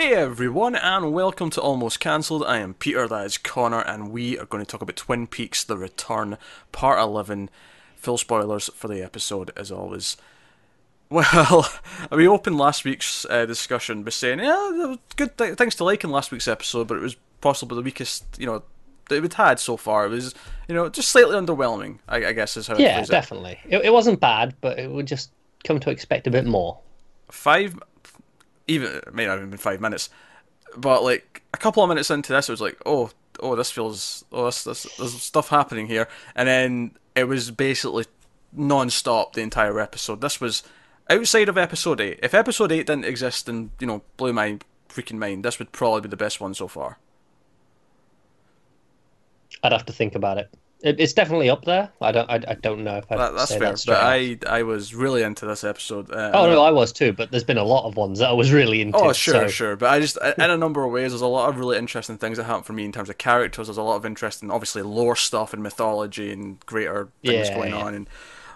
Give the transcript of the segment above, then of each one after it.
Hey everyone, and welcome to Almost Cancelled. I am Peter, that is Connor, and we are going to talk about Twin Peaks The Return, Part 11. Full spoilers for the episode, as always. Well, we opened last week's uh, discussion by saying, yeah, there was good th- things to like in last week's episode, but it was possibly the weakest, you know, that we'd had so far. It was, you know, just slightly underwhelming, I, I guess is how Yeah, it definitely. It, it wasn't bad, but it would just come to expect a bit more. five, even it may not have been five minutes, but like a couple of minutes into this, it was like, oh, oh, this feels, oh, this, this, there's stuff happening here, and then it was basically non-stop the entire episode. This was outside of episode eight. If episode eight didn't exist and you know blew my freaking mind, this would probably be the best one so far. I'd have to think about it. It it's definitely up there. I don't. I, I don't know if That, that's fair, that but. I I was really into this episode. Uh, Oh no, I was too. But there's been a lot of ones that I was really into. Oh, sure, so- sure. But I just, in a number of ways, there's a lot of really interesting things that happened for me in terms of characters. There's a lot of interesting, obviously, lore stuff and mythology and greater things Yeah, going yeah. on and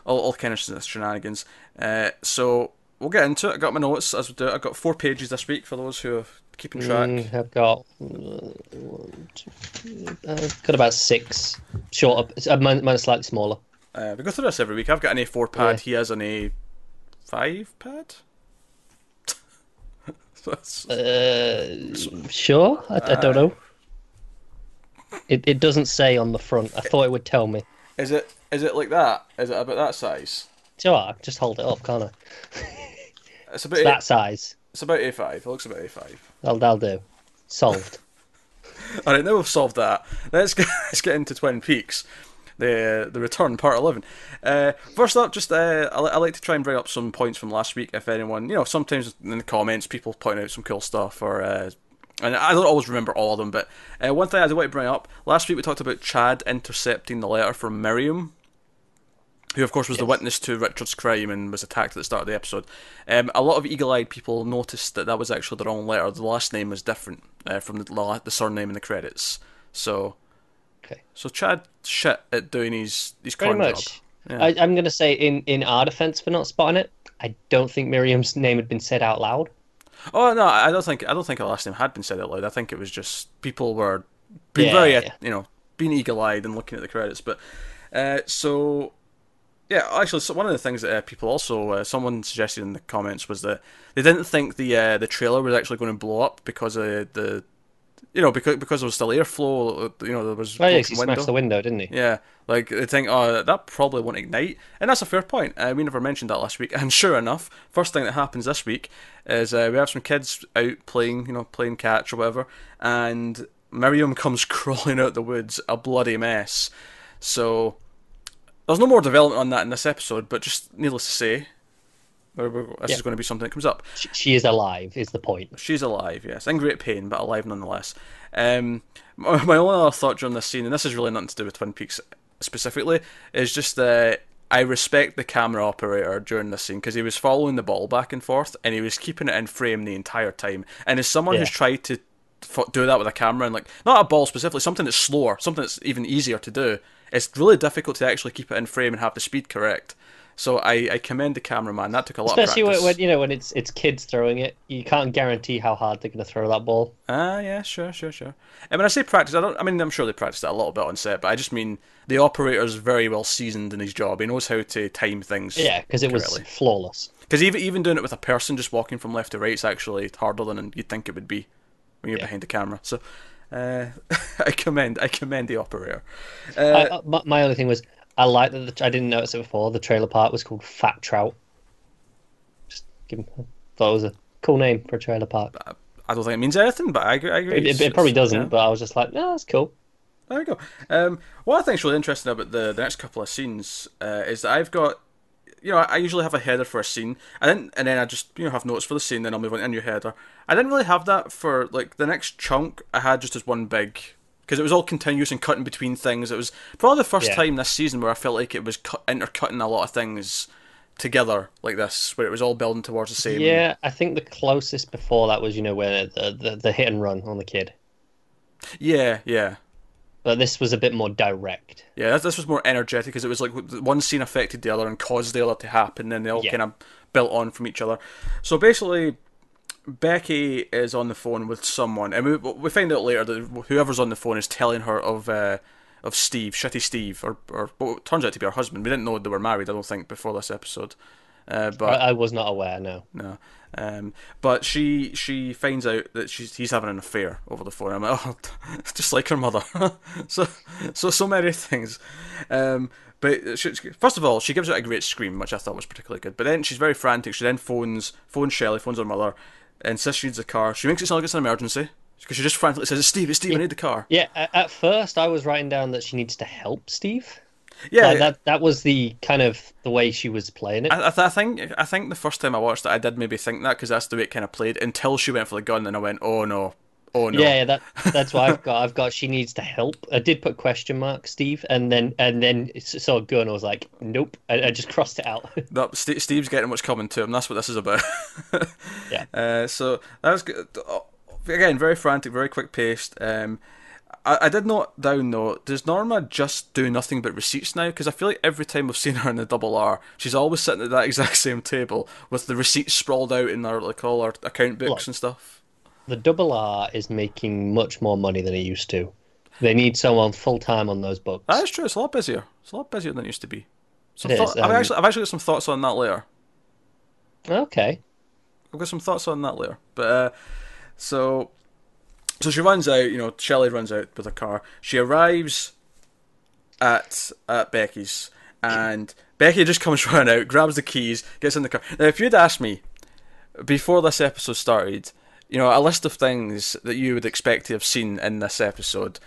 all, all kind of shenanigans. Uh, so we'll get into it. I got my notes as we do. I got four pages this week for those who are keeping track. Mm, I've got uh, one, two, uh, got about six shorter. Uh, mine, slightly smaller. Uh, we go through this every week. I've got an A4 pad. Yeah. He has an A5 pad. So that's- Uh, sure. I, I don't know. It it doesn't say on the front. I thought it would tell me. is it is it like that? Is it about that size? So I just hold it up, can't I? It's about It's A, that size. It's about A5. It looks about A5. That'll, that'll do. Solved. All right, now we've solved that. Let's get, let's get into Twin Peaks, the the return, part eleven. Uh, first up, just uh, I, I like to try and bring up some points from last week. If anyone, you know, sometimes in the comments, people point out some cool stuff, or uh, and I don't always remember all of them. But uh, one thing I do want to bring up last week, we talked about Chad intercepting the letter from Miriam. Who, of course, was the witness to Richard's crime and was attacked at the start of the episode. Um, a lot of eagle-eyed people noticed that that was actually the wrong letter. The last name was different uh, from the, la- the surname in the credits. So, Okay. so Chad shit at doing his his Pretty much. job. Yeah. I, I'm going to say, in, in our defense for not spotting it, I don't think Miriam's name had been said out loud. Oh no, I don't think I don't think her last name had been said out loud. I think it was just people were being Yeah, very yeah. you know being eagle-eyed and looking at the credits. But uh, so yeah, actually, so one of the things that uh, people also uh, someone suggested in the comments was that they didn't think the uh, the trailer was actually going to blow up because of the you know because because there was still airflow. uh, You know there was Oh, yeah, he smashed the window, didn't he? Yeah, like they think, oh, that probably won't ignite, and that's a fair point. Uh, we never mentioned that last week, and sure enough, first thing that happens this week is uh, we have some kids out playing, you know, playing catch or whatever, and Miriam comes crawling out the woods, a bloody mess. So there's no more development on that in this episode, but just needless to say, this Yeah. is going to be something that comes up. She, she is alive, is the point. She's alive, yes, in great pain, but alive nonetheless. Um, my my only other thought during this scene, and this has really nothing to do with Twin Peaks specifically, is just that I respect the camera operator during this scene because he was following the ball back and forth, and he was keeping it in frame the entire time. And as someone who's tried to do that with a camera, and like not a ball specifically, something that's slower, something that's even easier to do, it's really difficult to actually keep it in frame and have the speed correct. So I, I commend the cameraman. That took a lot Especially of when, practice. when you know when it's it's kids throwing it, you can't guarantee how hard they're going to throw that ball. Ah, yeah, sure, sure, sure. And when I say practice, I don't. I mean, I'm sure they practiced that a little bit on set, but I just mean the operator's very well seasoned in his job. He knows how to time things. Yeah, because it was correctly. flawless. Because even even doing it with a person just walking from left to right is actually harder than you'd think it would be when you're Yeah. behind the camera. So, uh, I commend I commend the operator. Uh, I, I- my, my only thing was I like that the, I didn't notice it before. The trailer park was called Fat Trout. Just give him, thought it was a cool name for a trailer park. I don't think it means anything, but I agree. I agree. It, it, it probably doesn't, yeah. but I was just like, no, that's cool. There we go. Um, what I think is really interesting about the, the next couple of scenes uh, is that I've got, you know, I, usually have a header for a scene, and then and then I just you know have notes for the scene, then I'll move on to a new header. I didn't really have that for like the next chunk. I had just as one big because it was all continuous and cutting between things. It was probably the first Yeah. time this season where I felt like it was cut, intercutting a lot of things together like this, where it was all building towards the same. Yeah, I think the closest before that was you know where the, the the hit and run on the kid, yeah, yeah. But this was a bit more direct. Yeah, this, this was more energetic because it was like one scene affected the other and caused the other to happen, and they all Yeah. kind of built on from each other. So basically, Becky is on the phone with someone, and we we find out later that whoever's on the phone is telling her of uh, of Steve, shitty Steve, or or what turns out to be her husband. We didn't know they were married. I don't think before this episode. Uh, but I, I was not aware. No. no, um, but she she finds out that she's he's having an affair over the phone. I'm like, oh, just like her mother. so so so many things. Um, but she, first of all, she gives it a great scream, which I thought was particularly good. But then she's very frantic. She then phones phones Shelley, phones her mother, insists she needs a car. She makes it sound like it's an emergency because she just frantically says, "It's Steve, it's Steve, I need the car." Yeah. At first, I was writing down that she needs to help Steve. Yeah, Like, that that was the kind of the way she was playing it. I, I, th- I think I think the first time I watched it, I did maybe think that because that's the way it kind of played until she went for the gun, and I went, "Oh no, oh no." Yeah, yeah, that that's why I've got. I've got. She needs to help. I did put question mark Steve, and then and then saw a gun. I was like, nope. I, I just crossed it out. No, St- Steve's getting what's coming to him. That's what this is about. Yeah. Uh, so that was good. Again, very frantic, very quick paced. Um, I, I did note down though. Does Norma just do nothing but receipts now? Because I feel like every time I've seen her in the double R, she's always sitting at that exact same table with the receipts sprawled out in her like all her account books Look. and stuff. the double R is making much more money than it used to. They need someone full time on those books. That is true. It's a lot busier. It's a lot busier than it used to be. It is, thought- I've um, actually I've actually got some thoughts on that later. Okay. I've got some thoughts on that later. But uh, so so she runs out, you know, Shelley runs out with her car. She arrives at at Becky's and Becky just comes running out, grabs the keys, gets in the car. Now if you'd asked me before this episode started, you know, a list of things that you would expect to have seen in this episode,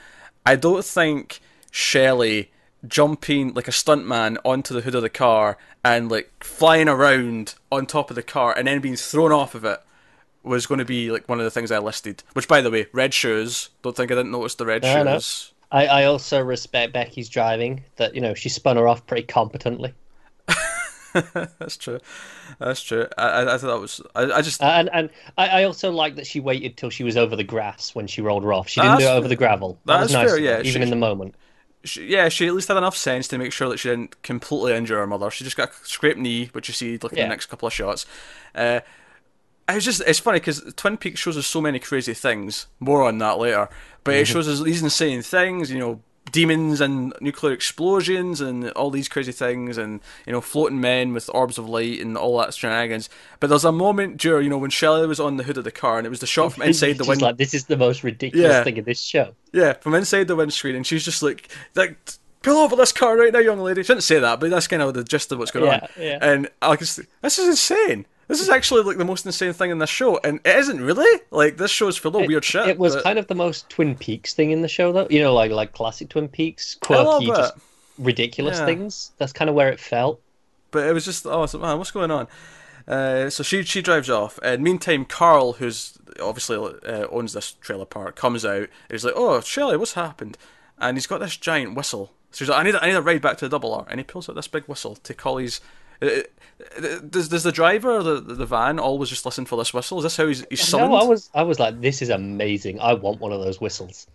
I don't think Shelley jumping like a stuntman onto the hood of the car and like flying around on top of the car and then being thrown off of it was going to be like one of the things I listed. Which, by the way, red shoes. Don't think I didn't notice the red No, no. shoes. I, I also respect Becky's driving. That you know she spun her off pretty competently. That's true. That's true. I, I, I thought that was. I, I just. And and I, I also like that she waited till she was over the grass when she rolled her off. She didn't That's do it over the gravel. That was That's nice. fair, yeah. Even She- in the moment. she, yeah, she at least had enough sense to make sure that she didn't completely injure her mother. She just got a scraped knee, which you see like in Yeah. the next couple of shots. Uh, it's just it's funny because Twin Peaks shows us so many crazy things. More on that later, but it mhm. shows us these insane things. You know, demons and nuclear explosions and all these crazy things, and you know, floating men with orbs of light and all that shenanigans. But there's a moment during you know when Shelley was on the hood of the car and it was the shot from inside the She's window. like, this is the most ridiculous Yeah. thing in this show. Yeah, from inside the windscreen, and she's just like, like, pull over this car right now, young lady. She didn't say that, but that's kind of the gist of what's going Yeah, on. yeah. And I just, this is insane. This is actually like the most insane thing in this show, and it isn't really. Like this show's full of weird shit. It was but- kind of the most Twin Peaks thing in the show, though. You know, like like classic Twin Peaks, quirky, just ridiculous Yeah. things. That's kind of where it felt. but it was just, oh, so, man, what's going on? Uh, so she she drives off, and meantime, Carl, who's obviously uh, owns this trailer park, comes out. He's like, "Oh, Shelley, what's happened?" And he's got this giant whistle. So he's like, "I need I need a ride back to the double R," and he pulls out this big whistle to call his. Uh, uh, does does the driver the the van always just listen for this whistle? Is this how he's he's summoned? No, I was I was like, this is amazing. I want one of those whistles.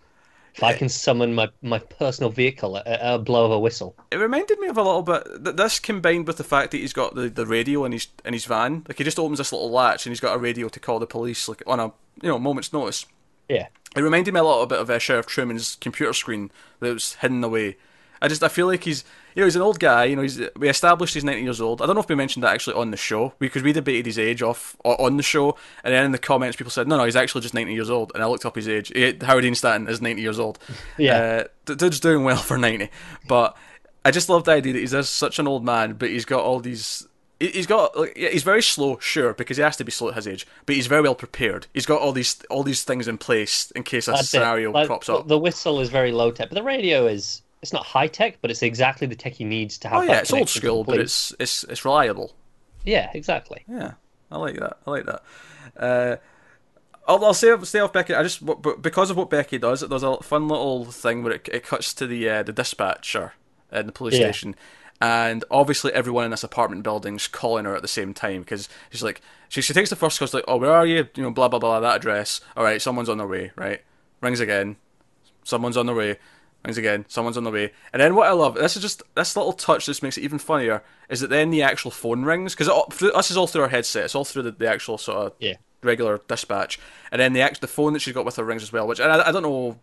If I can summon my, my personal vehicle at a blow of a whistle. It reminded me of a little bit. th- This combined with the fact that he's got the, the radio in his in his van, like he just opens this little latch and he's got a radio to call the police, like on a you know moment's notice. Yeah. It reminded me a little bit of uh, Sheriff Truman's computer screen that was hidden away. I just I feel like he's you know he's an old guy. You know he's we established he's ninety years old. I don't know if we mentioned that actually on the show because we debated his age off on the show, and then in the comments people said no no he's actually just ninety years old. And I looked up his age. He, Howard Dean Stanton is ninety years old. Yeah. uh, dude's doing well for ninety. But I just love the idea that he's such an old man, but he's got all these. he- He's got like he's very slow, sure, because he has to be slow at his age. But he's very well prepared. He's got all these all these things in place in case a That's scenario Like, crops up. The whistle is very low tech, but the radio is it's not high tech, but it's exactly the tech he needs to have. Oh yeah, it's old school, but it's it's it's reliable. yeah, exactly. Yeah, I like that. I like that. Uh, I'll, I'll stay, stay off Becky. I just but because of what Becky does, there's a fun little thing where it, it cuts to the uh, the dispatcher in the police Yeah. station, and obviously everyone in this apartment building's calling her at the same time because she's like she she takes the first call, she's like, oh where are you? You know, blah blah blah that address. All right, someone's on their way. Right, rings again. Someone's on their way. Rings again. Someone's on the way. And then what I love, this is just this little touch. This makes it even funnier. Is that then the actual phone rings because this is all through our headset. It's all through the, the actual sort of Yeah. regular dispatch, and then the act the phone that she's got with her rings as well. Which I, I don't know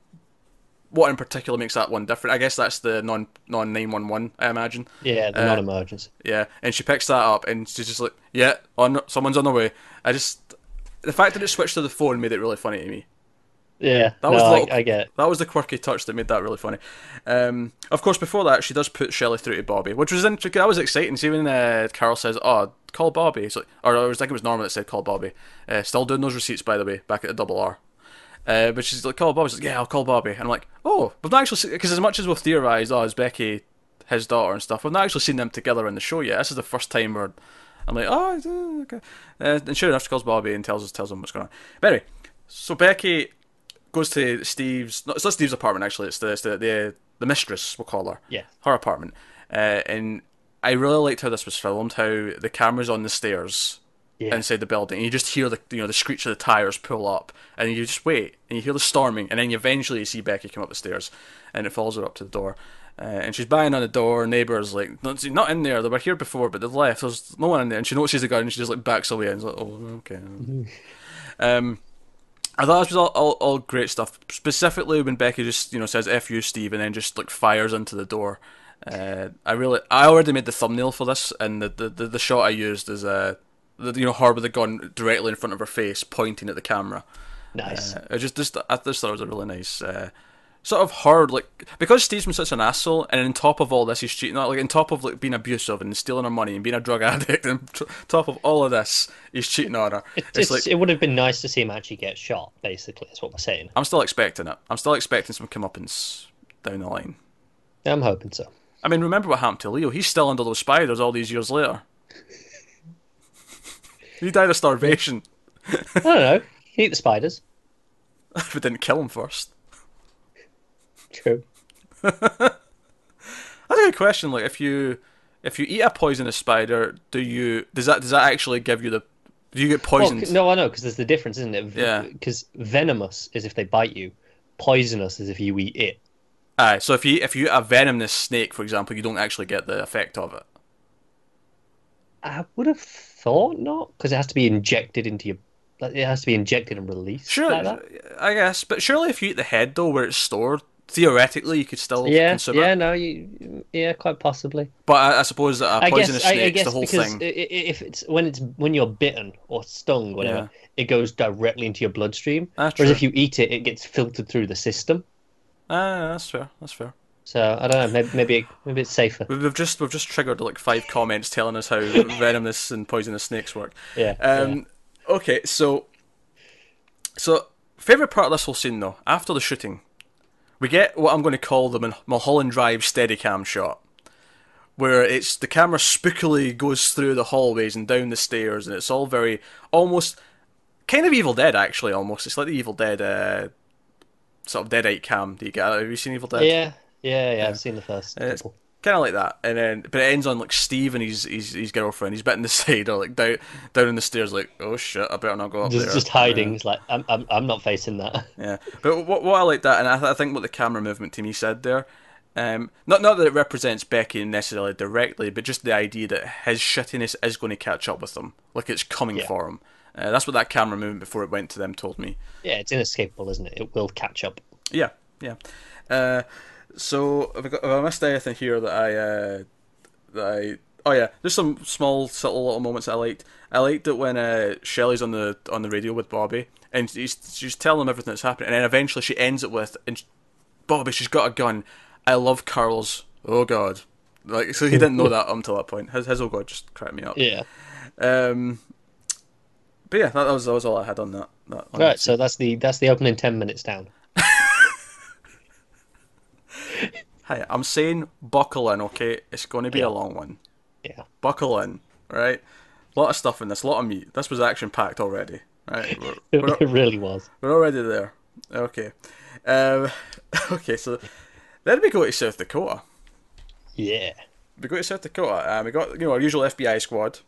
what in particular makes that one different. I guess that's the non non nine one one. I imagine. Yeah, the Uh, non-emergency. Yeah, and she picks that up, and she's just like, "Yeah, on someone's on the way." I just the fact that it switched to the phone made it really funny to me. Yeah, That was no, the little- I get it. That was the quirky touch that made that really funny. Um, of course, before that, she does put Shelley through to Bobby, which was interesting. That was exciting. See when uh, Carl says, "Oh, call Bobby," it's like, or I was thinking it was Norma that said, "Call Bobby." Uh, still doing those receipts, by the way, back at the double R. Uh, but she's like, "Call Bobby." She's like, "Yeah, I'll call Bobby." And I'm like, "Oh, we've not actually because as much as we've theorized, oh, is Becky his daughter and stuff, we've not actually seen them together in the show yet. This is the first time we're." I'm like, oh, okay." Uh, and sure enough, she calls Bobby and tells us tells him what's going on. But anyway, so Becky goes to Steve's. No, it's not Steve's apartment actually. It's the it's the, the the mistress we'll call her. Yeah. her apartment. Uh, and I really liked how this was filmed. How the camera's on the stairs Yeah. inside the building, and you just hear the you know the screech of the tires pull up, and you just wait, and you hear the storming, and then you eventually see Becky come up the stairs, and it follows her up to the door. Uh, and she's banging on the door. Neighbours like not, not in there. They were here before, but they've left. There's no one in there. And she notices the gun, and she just like backs away. And is like, oh, okay. um, I thought this was all, all, all great stuff. Specifically when Becky just you know says "f you, Steve," and then just like fires into the door. Uh, I really, I already made the thumbnail for this, and the the, the, the shot I used is uh, the, you know her with the gun directly in front of her face, pointing at the camera. nice. Uh, I just, just I just thought it was a really nice uh, sort of hard like because Steve's been such an asshole, and on top of all this, he's cheating. Like on top of like being abusive and stealing her money and being a drug addict, and t- top of all of this, he's cheating on her. It, it's it's, like it would have been nice to see him actually get shot. Basically, that's what we're saying. I'm still expecting it. I'm still expecting some comeuppance down the line. I'm hoping so. I mean, remember what happened to Leo? He's still under those spiders all these years later. he died of starvation, I don't know. Eat the spiders. but didn't kill him first. True. That's a good question. Like, if you if you eat a poisonous spider, do you does that does that actually give you the do you get Well, poisoned? c- no, I know because there's the difference, isn't it? Yeah. Because venomous is if they bite you. Poisonous is if you eat it. Aye, so if you if you eat a venomous snake, for example, you don't actually get the effect of it. I would have thought not because it has to be injected into your. It has to be injected and released. Sure, like that. I guess, but surely if you eat the head though, where it's stored, theoretically you could still Yeah, yeah, it. no, you, yeah, quite possibly. But I, I suppose that a I poisonous guess, I, I snake's guess the whole thing. if it's when it's when you're bitten or stung, whatever, it goes directly into your bloodstream. That's Whereas true. if you eat it, it gets filtered through the system. Ah, that's fair. That's fair. So I don't know. Maybe maybe, maybe it's safer. We've just we've just triggered like five comments telling us how venomous and poisonous snakes work. Yeah. Um, okay, so so favorite part of this whole scene though, after the shooting, we get what I'm going to call the Mulholland Drive Steadicam shot, where it's the camera spookily goes through the hallways and down the stairs, and it's all very almost kind of Evil Dead actually. Almost, it's like the Evil Dead uh, sort of Deadite cam. Do you get? Have you seen Evil Dead? yeah, yeah, yeah, I've seen the first It's. Kind of like that, and then but it ends on like Steve and his his, his girlfriend. He's bitten the side or like down down in the stairs, like oh shit, I better not go up Just, there. just hiding. It's like I'm, I'm, I'm not facing that. Yeah, but what what I like that, and I, th- I think what the camera movement to me said there, um, not not that it represents Becky necessarily directly, but just the idea that his shittiness is going to catch up with him, like it's coming Yeah. for him. Uh, that's what that camera movement before it went to them told me. Yeah, it's inescapable, isn't it? It will catch up. Yeah, yeah. Uh, so have I, got, have I missed anything here that I uh, that I? Oh yeah, there's some small, subtle little moments I liked. I liked it when uh, Shelley's on the on the radio with Bobby, and she's she's telling him everything that's happening, and then eventually she ends it with, and sh- Bobby, she's got a gun. I love Carl's. Oh God, like so he didn't know that until that point. His his oh God just cracked me up. Yeah. Um, but yeah, that, that was that was all I had on that. that on Right. that So that's the that's the opening ten minutes down. Hi, I'm saying buckle in, okay? It's going to be Yeah. a long one. Yeah. Buckle in, right? A lot of stuff in this, a lot of meat. This was action packed already, right? We're, It, we're, really was. we're already there. Okay. Um, okay, so then we go to South Dakota. Yeah. We go to South Dakota. Uh, we got you know our usual FBI squad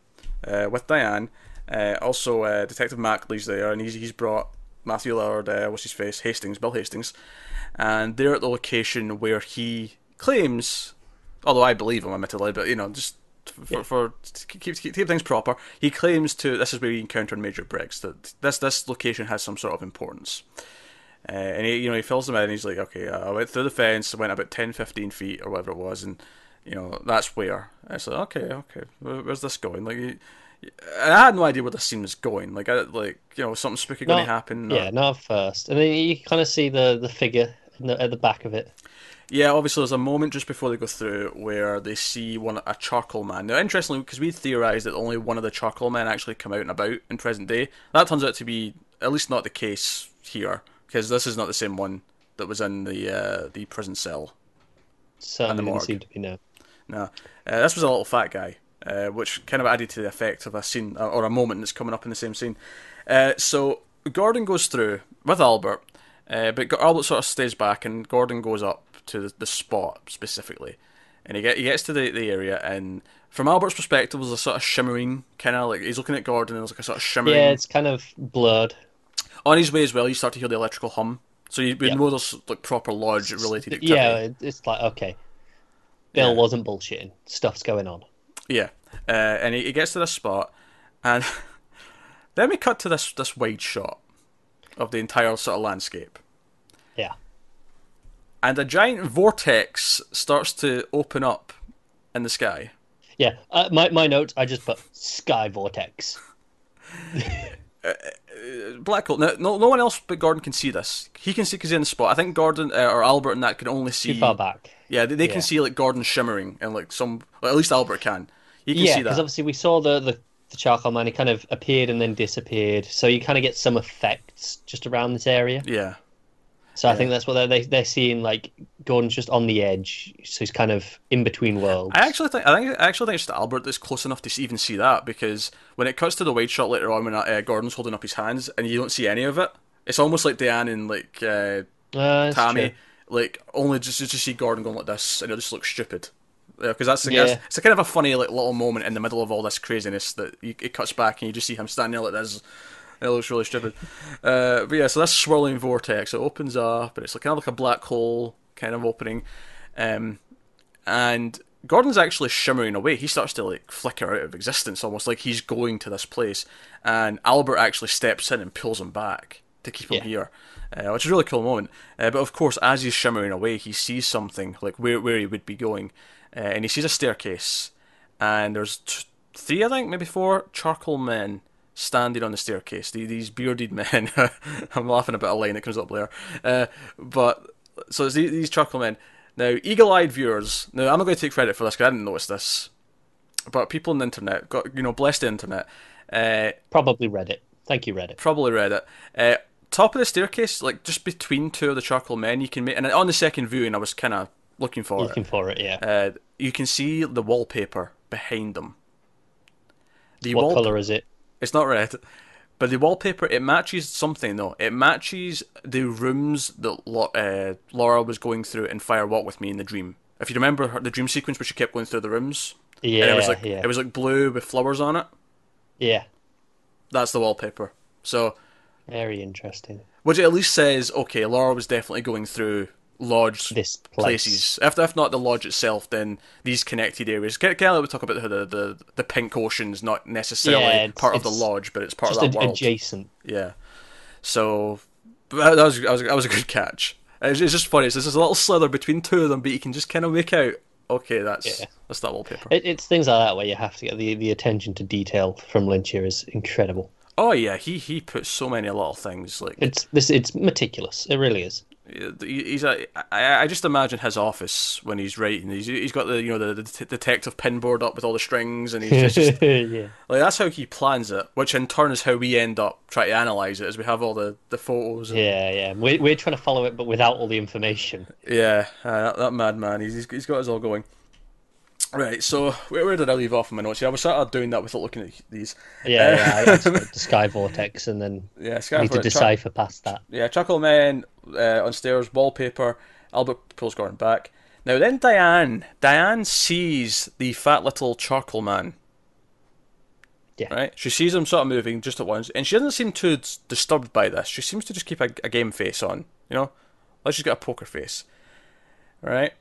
uh, with Diane. Uh, also, uh, Detective Macklay's there, and he's he's brought Matthew Lillard. Uh, what's his face? Hastings, Bill Hastings, and they're at the location where he claims, although I believe him admittedly, but you know just for, Yeah. for to keep, keep keep things proper. He claims to this is where he encountered Major Briggs that this this location has some sort of importance. Uh, and he, you know, he fills them in. and He's like, okay, uh, I went through the fence, went about 10, 15 feet or whatever it was, and you know that's where. I said, like, okay, okay, where, where's this going? Like, I had no idea where this scene was going. Like, I, like you know, something spooky going to happen. or- Yeah, not at first, and then you kind of see the the figure in the, at the back of it. Yeah, obviously, there's a moment just before they go through where they see one a charcoal man. Now, interestingly, because we theorized that only one of the charcoal men actually come out and about in present day, that turns out to be at least not the case here, because this is not the same one that was in the uh, the prison cell. Certainly morgue. didn't seem to be no. No, uh, this was a little fat guy, uh, which kind of added to the effect of a scene or- or a moment that's coming up in the same scene. Uh, so Gordon goes through with Albert, uh, but Albert sort of stays back, and Gordon goes up to the, the spot specifically, and he get he gets to the, the area, and from Albert's perspective, there's a sort of shimmering kind of like he's looking at Gordon, and there's like a sort of shimmering Yeah, it's kind of blurred. on his way as well. You start to hear the electrical hum, so you, you Yeah. know there's like proper lodge related activity. Yeah, it's like okay, Bill Yeah. wasn't bullshitting. Stuff's going on. Yeah, uh, and he, he gets to this spot, and then we cut to this this wide shot of the entire sort of landscape, Yeah, and a giant vortex starts to open up in the sky. yeah. Uh, my my notes, I just put sky vortex. Black hole. No, no, no one else but Gordon can see this. He can see because he's in the spot. I think Gordon uh, or Albert and that can only see. Too far back. Yeah, they, they can see like Gordon shimmering and like some. Well, at least Albert can. He can Yeah, see because obviously we saw the, the the charcoal man. He kind of appeared and then disappeared. So you kind of get some effects just around this area. Yeah, So I think that's what they're they, they're seeing. Like Gordon's just on the edge, so he's kind of in between worlds. I actually think I think I actually think it's Albert that's close enough to even see that because when it cuts to the wide shot later on when uh, Gordon's holding up his hands and you don't see any of it, it's almost like Diane and like uh, Uh, Tammy, true. like only just just see Gordon going like this and it just looks stupid. Because that's, Yeah. that's it's a kind of a funny like little moment in the middle of all this craziness that you, it cuts back and you just see him standing there like this. It looks really stupid. Uh, but yeah, so that's swirling vortex. It opens up, and it's like kind of like a black hole kind of opening. Um, and Gordon's actually shimmering away. He starts to like flicker out of existence, almost like he's going to this place. And Albert actually steps in and pulls him back to keep him Yeah. here, uh, which is a really cool moment. Uh, but of course, as he's shimmering away, he sees something like where where he would be going, uh, and he sees a staircase. And there's t- three, I think, maybe four charcoal men standing on the staircase. The- These bearded men. I'm laughing about a line that comes up later. Uh, but so it's these, these charcoal men. Now, eagle-eyed viewers. Now, I'm not going to take credit for this because I didn't notice this. But people on the internet got you know blessed the internet. Uh, Probably Reddit. Thank you, Reddit. probably Reddit. Uh, top of the staircase, like just between two of the charcoal men, you can make. And on the second viewing, I was kind of looking for it. Looking for it, yeah. Uh, you can see the wallpaper behind them. The what wall- color is it? It's not red. But the wallpaper, it matches something though. It matches the rooms that uh, Laura was going through in Fire Walk with Me in the dream. If you remember her, the dream sequence where she kept going through the rooms, Yeah, and it was like yeah, it was like blue with flowers on it. yeah. That's the wallpaper. So, Very interesting. which at least says, okay, Laura was definitely going through lodge This place. places. If if not the lodge itself, then these connected areas. Kind of we talk about how the, the the pink ocean's not necessarily Yeah, part of the lodge, but it's part of that world. adjacent. Yeah. So that was that was, that was a good catch. It's, it's just funny. It's just a little slither between two of them, but you can just kind of make out. Okay, that's Yeah. that's that wallpaper. It, it's things like that where you have to get the, the attention to detail from Lynch here is incredible. oh yeah, he he puts so many little things like It's this. It's meticulous. It really is. He- he's a. I, I just imagine his office when he's writing. He's he's got the you know the, the det- detective pinboard up with all the strings, and he's just, yeah. like that's how he plans it. Which in turn is how we end up trying to analyze it, as we have all the the photos. And, Yeah, yeah. We're, we're trying to follow it, but without all the information. Yeah, uh, that, that madman. He's he's got us all going. Right, so where, where did I leave off in my notes? Yeah, I was sort of doing that without looking at these. Yeah, yeah. I the sky vortex, and then Yeah, need to Scarlet. Chuck, decipher past that. yeah, Chuckle Man uh, on stairs, wallpaper. Albert pulls Gordon back. Now then, Diane. Diane sees the fat little charcoal man. Yeah. Right, she sees him sort of moving just at once, and she doesn't seem too disturbed by this. She seems to just keep a, a game face on. You know, like she's got a poker face. Right.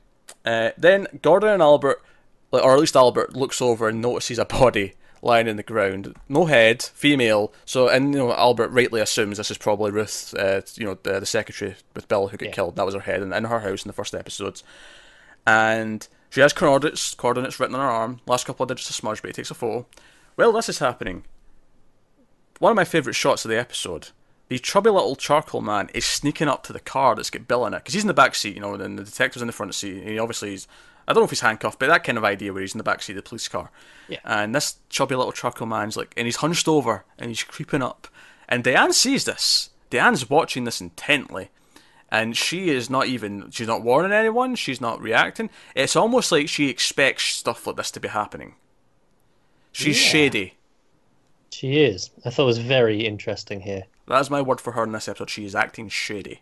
Uh, then Gordon and Albert or at least Albert looks over and notices a body lying in the ground, no head, female. So, and you know, Albert rightly assumes this is probably Ruth, uh, you know, the, the secretary with Bill who got Yeah. killed. That was her head in, in her house in the first episodes, and she has coordinates coordinates written on her arm. Last couple of digits of smudge, but he takes a photo. Well, this is happening. One of my favourite shots of the episode. The chubby little charcoal man is sneaking up to the car that's got Bill in it because he's in the back seat, you know, and the detective's in the front seat. And he obviously is. I don't know if he's handcuffed, but that kind of idea where he's in the back seat of the police car. Yeah. And this chubby little charcoal man's like, and he's hunched over and he's creeping up. And Diane sees this. Diane's watching this intently. And she is not even, she's not warning anyone, she's not reacting. It's almost like she expects stuff like this to be happening. She's Yeah. shady. She is. I thought it was very interesting here. That's my word for her in this episode. She is acting shady.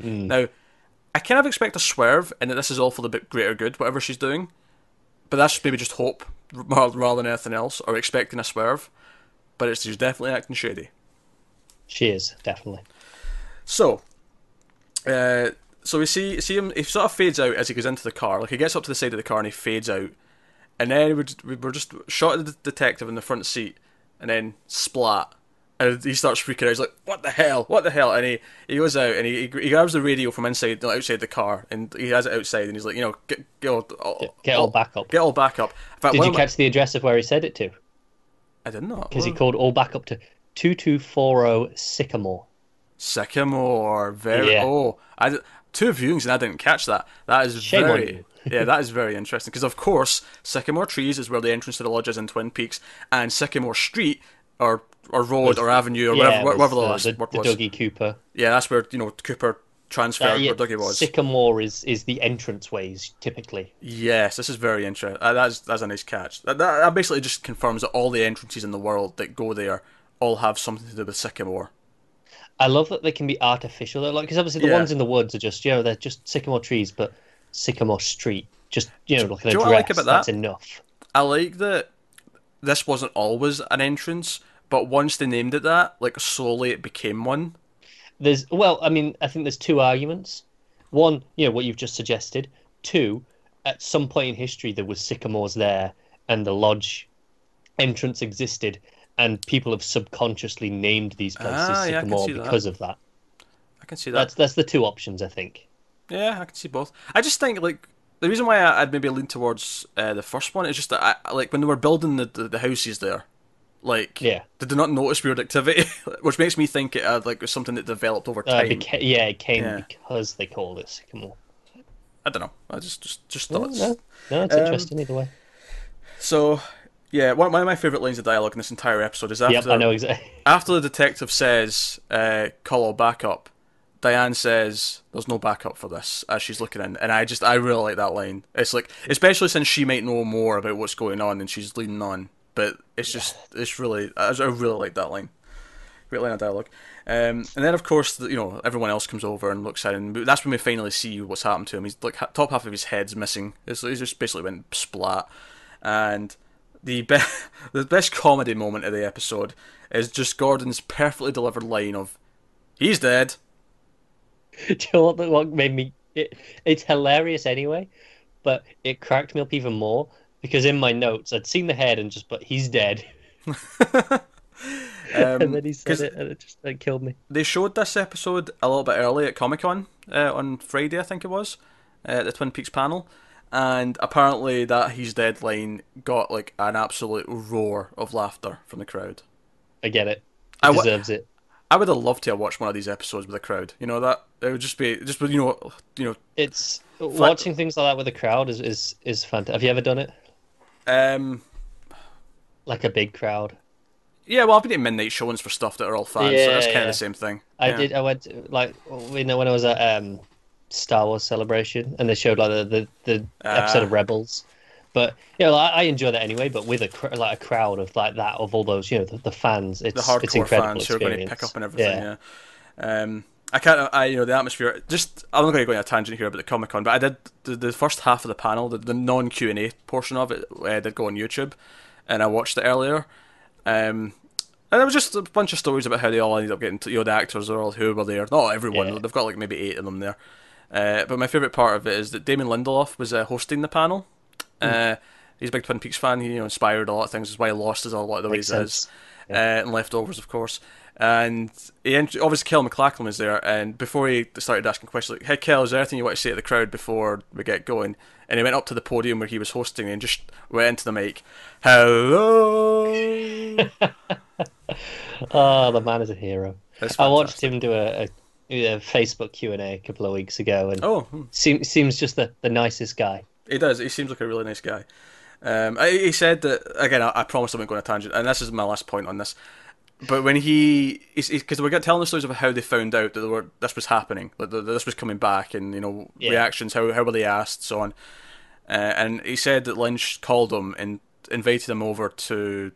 Mm. Now, I kind of expect a swerve, and that this is all for the bit greater good, whatever she's doing. But that's maybe just hope rather than anything else, or expecting a swerve. But it's she's definitely acting shady. She is definitely. So, uh, so we see see him. He sort of fades out as he goes into the car. Like he gets up to the side of the car and he fades out, and then we we we're just shot at the detective in the front seat, and then splat. And he starts freaking out. He's like, "What the hell? What the hell?" And he, he goes out and he, he grabs the radio from inside, outside the car, and he has it outside. And he's like, "You know, get get all, Get, get all back up. get all back up." Fact, Did you catch the address of where he said it to? I did not. Know. Because he called all back up to 2240 Sycamore. Sycamore, very. Yeah. Oh, I two viewings and I didn't catch that. That is Shame very. yeah, that is very interesting because of course Sycamore Trees is where the entrance to the lodge is in Twin Peaks, and Sycamore Street or or road or avenue or yeah, the last uh, the, word the was. Dougie Cooper. Yeah, that's where you know Cooper transferred Uh, yeah, where Dougie was. Sycamore is, is the entrance ways typically. Yes, this is very interesting. Uh, that's that's a nice catch. That, that that basically just confirms that all the entrances in the world that go there all have something to do with Sycamore. I love that they can be artificial though, like because obviously the Yeah. ones in the woods are just you know they're just sycamore trees, but Sycamore Street, just you know like an do address. what I like about that's enough. I like that this wasn't always an entrance, but once they named it that, like slowly it became one. There's well, I mean, I think there's two arguments. One, you know, what you've just suggested. Two, at some point in history there was sycamores there, and the lodge entrance existed, and people have subconsciously named these places Ah, yeah, sycamore see that. because of that. I can see that. That's that's the two options, I think. Yeah, I can see both. I just think like the reason why I'd maybe lean towards uh, the first one is just that I like when they were building the the, the houses there, like Yeah. did they not notice weird activity, which makes me think it uh, like was something that developed over Uh, time. beca- yeah, it came Yeah. because they called it sycamore. I don't know. I just just just No, thoughts. no, no, it's Um, interesting either way. So yeah, one, one of my favorite lines of dialogue in this entire episode is after Yep, I know exactly. after the detective says, uh, "Call all backup," Diane says, "There's no backup for this," as she's looking in, and I just I really like that line. It's like, especially since she might know more about what's going on and she's leading on, but it's just it's really I I really like that line. Great line of dialogue. Um, and then of course the, you know everyone else comes over and looks at him. That's when we finally see what's happened to him. He's like ha- top half of his head's missing. It's, he's just basically went splat, and the be- the best comedy moment of the episode is just Gordon's perfectly delivered line of "He's dead." Do you know what, what made me? It, it's hilarious anyway, but it cracked me up even more because in my notes I'd seen the head and just, but he's dead, Um, and then he said 'cause it, and it just it killed me. they showed this episode a little bit early at Comic Con uh, on Friday, I think it was, uh, the Twin Peaks panel, and apparently that "He's dead" line got like an absolute roar of laughter from the crowd. I get it. I He wa- deserves it. I would have loved to have watched one of these episodes with a crowd. You know that it would just be just you know you know It's watching things like that with a crowd is is is fantastic. Have you ever done it? Um Like a big crowd. yeah. Well, I've been at midnight showings for stuff that are all fans, so that's Yeah, kind of the same thing. I Yeah. did. I went to, like you know when I was at um, Star Wars Celebration and they showed like the the, the episode of Ah. Rebels. But you know, I, I enjoy that anyway. But with a cr- like a crowd of like that of all those, you know, the, the fans, it's the hardcore it's incredible fans who are going to pick up and everything. Yeah. Um, I can't. I you know the atmosphere. Just I'm not going to go on a tangent here about the Comic Con, but I did the, the first half of the panel, the, the non Q and A portion of it, uh, did go on YouTube, and I watched it earlier. Um, and it was just a bunch of stories about how they all ended up getting. To, you know, the actors are all who were there. Not everyone. Yeah. They've got like maybe eight of them there. Uh, but my favorite part of it is that Damon Lindelof was uh, hosting the panel, Uh, he's a big Twin Peaks fan. He you know, inspired a lot of things. That's why lost as a lot of the ways it is. sense. Uh, and leftovers, of course. And he obviously Kyle MacLachlan was there, and before he started asking questions like, "Hey Kyle, is there anything you want to say to the crowd before we get going?" And he went up to the podium where he was hosting and just went into the mic, "Hello." Oh, the man is a hero. I watched him do a, a, a Facebook Q and A a couple of weeks ago, and Oh, hmm. seems seems just the, the nicest guy. He does. He seems like a really nice guy. Um, I, he said that again. I, I promised I'm not go on a tangent, and this is my last point on this. But when he, because we got telling the stories of how they found out that were, this was happening, that, that this was coming back, and you know Yeah. reactions, how how were they asked, so on. Uh, and he said that Lynch called him and invited him over to.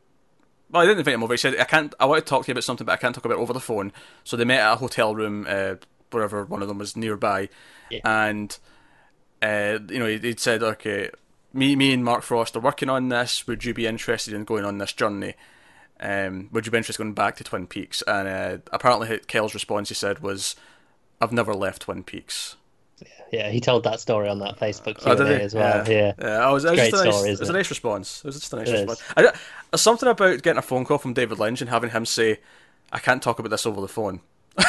Well, I didn't invite him over. He said, "I can't. I want to talk to you about something, but I can't talk about it over the phone." So they met at a hotel room, uh, wherever one of them was nearby, Yeah. and uh, you know, he'd said, okay, me, me and Mark Frost are working on this. Would you be interested in going on this journey? Um, would you be interested in going back to Twin Peaks? And uh, apparently, Kyle's response he said was, "I've never left Twin Peaks." Yeah, he told that story on that Facebook Q Oh, and did A he? as well. Yeah, I was, it was Great a nice, story, it isn't was a it? nice response. It was just a nice It response. I, something about getting a phone call from David Lynch and having him say, "I can't talk about this over the phone."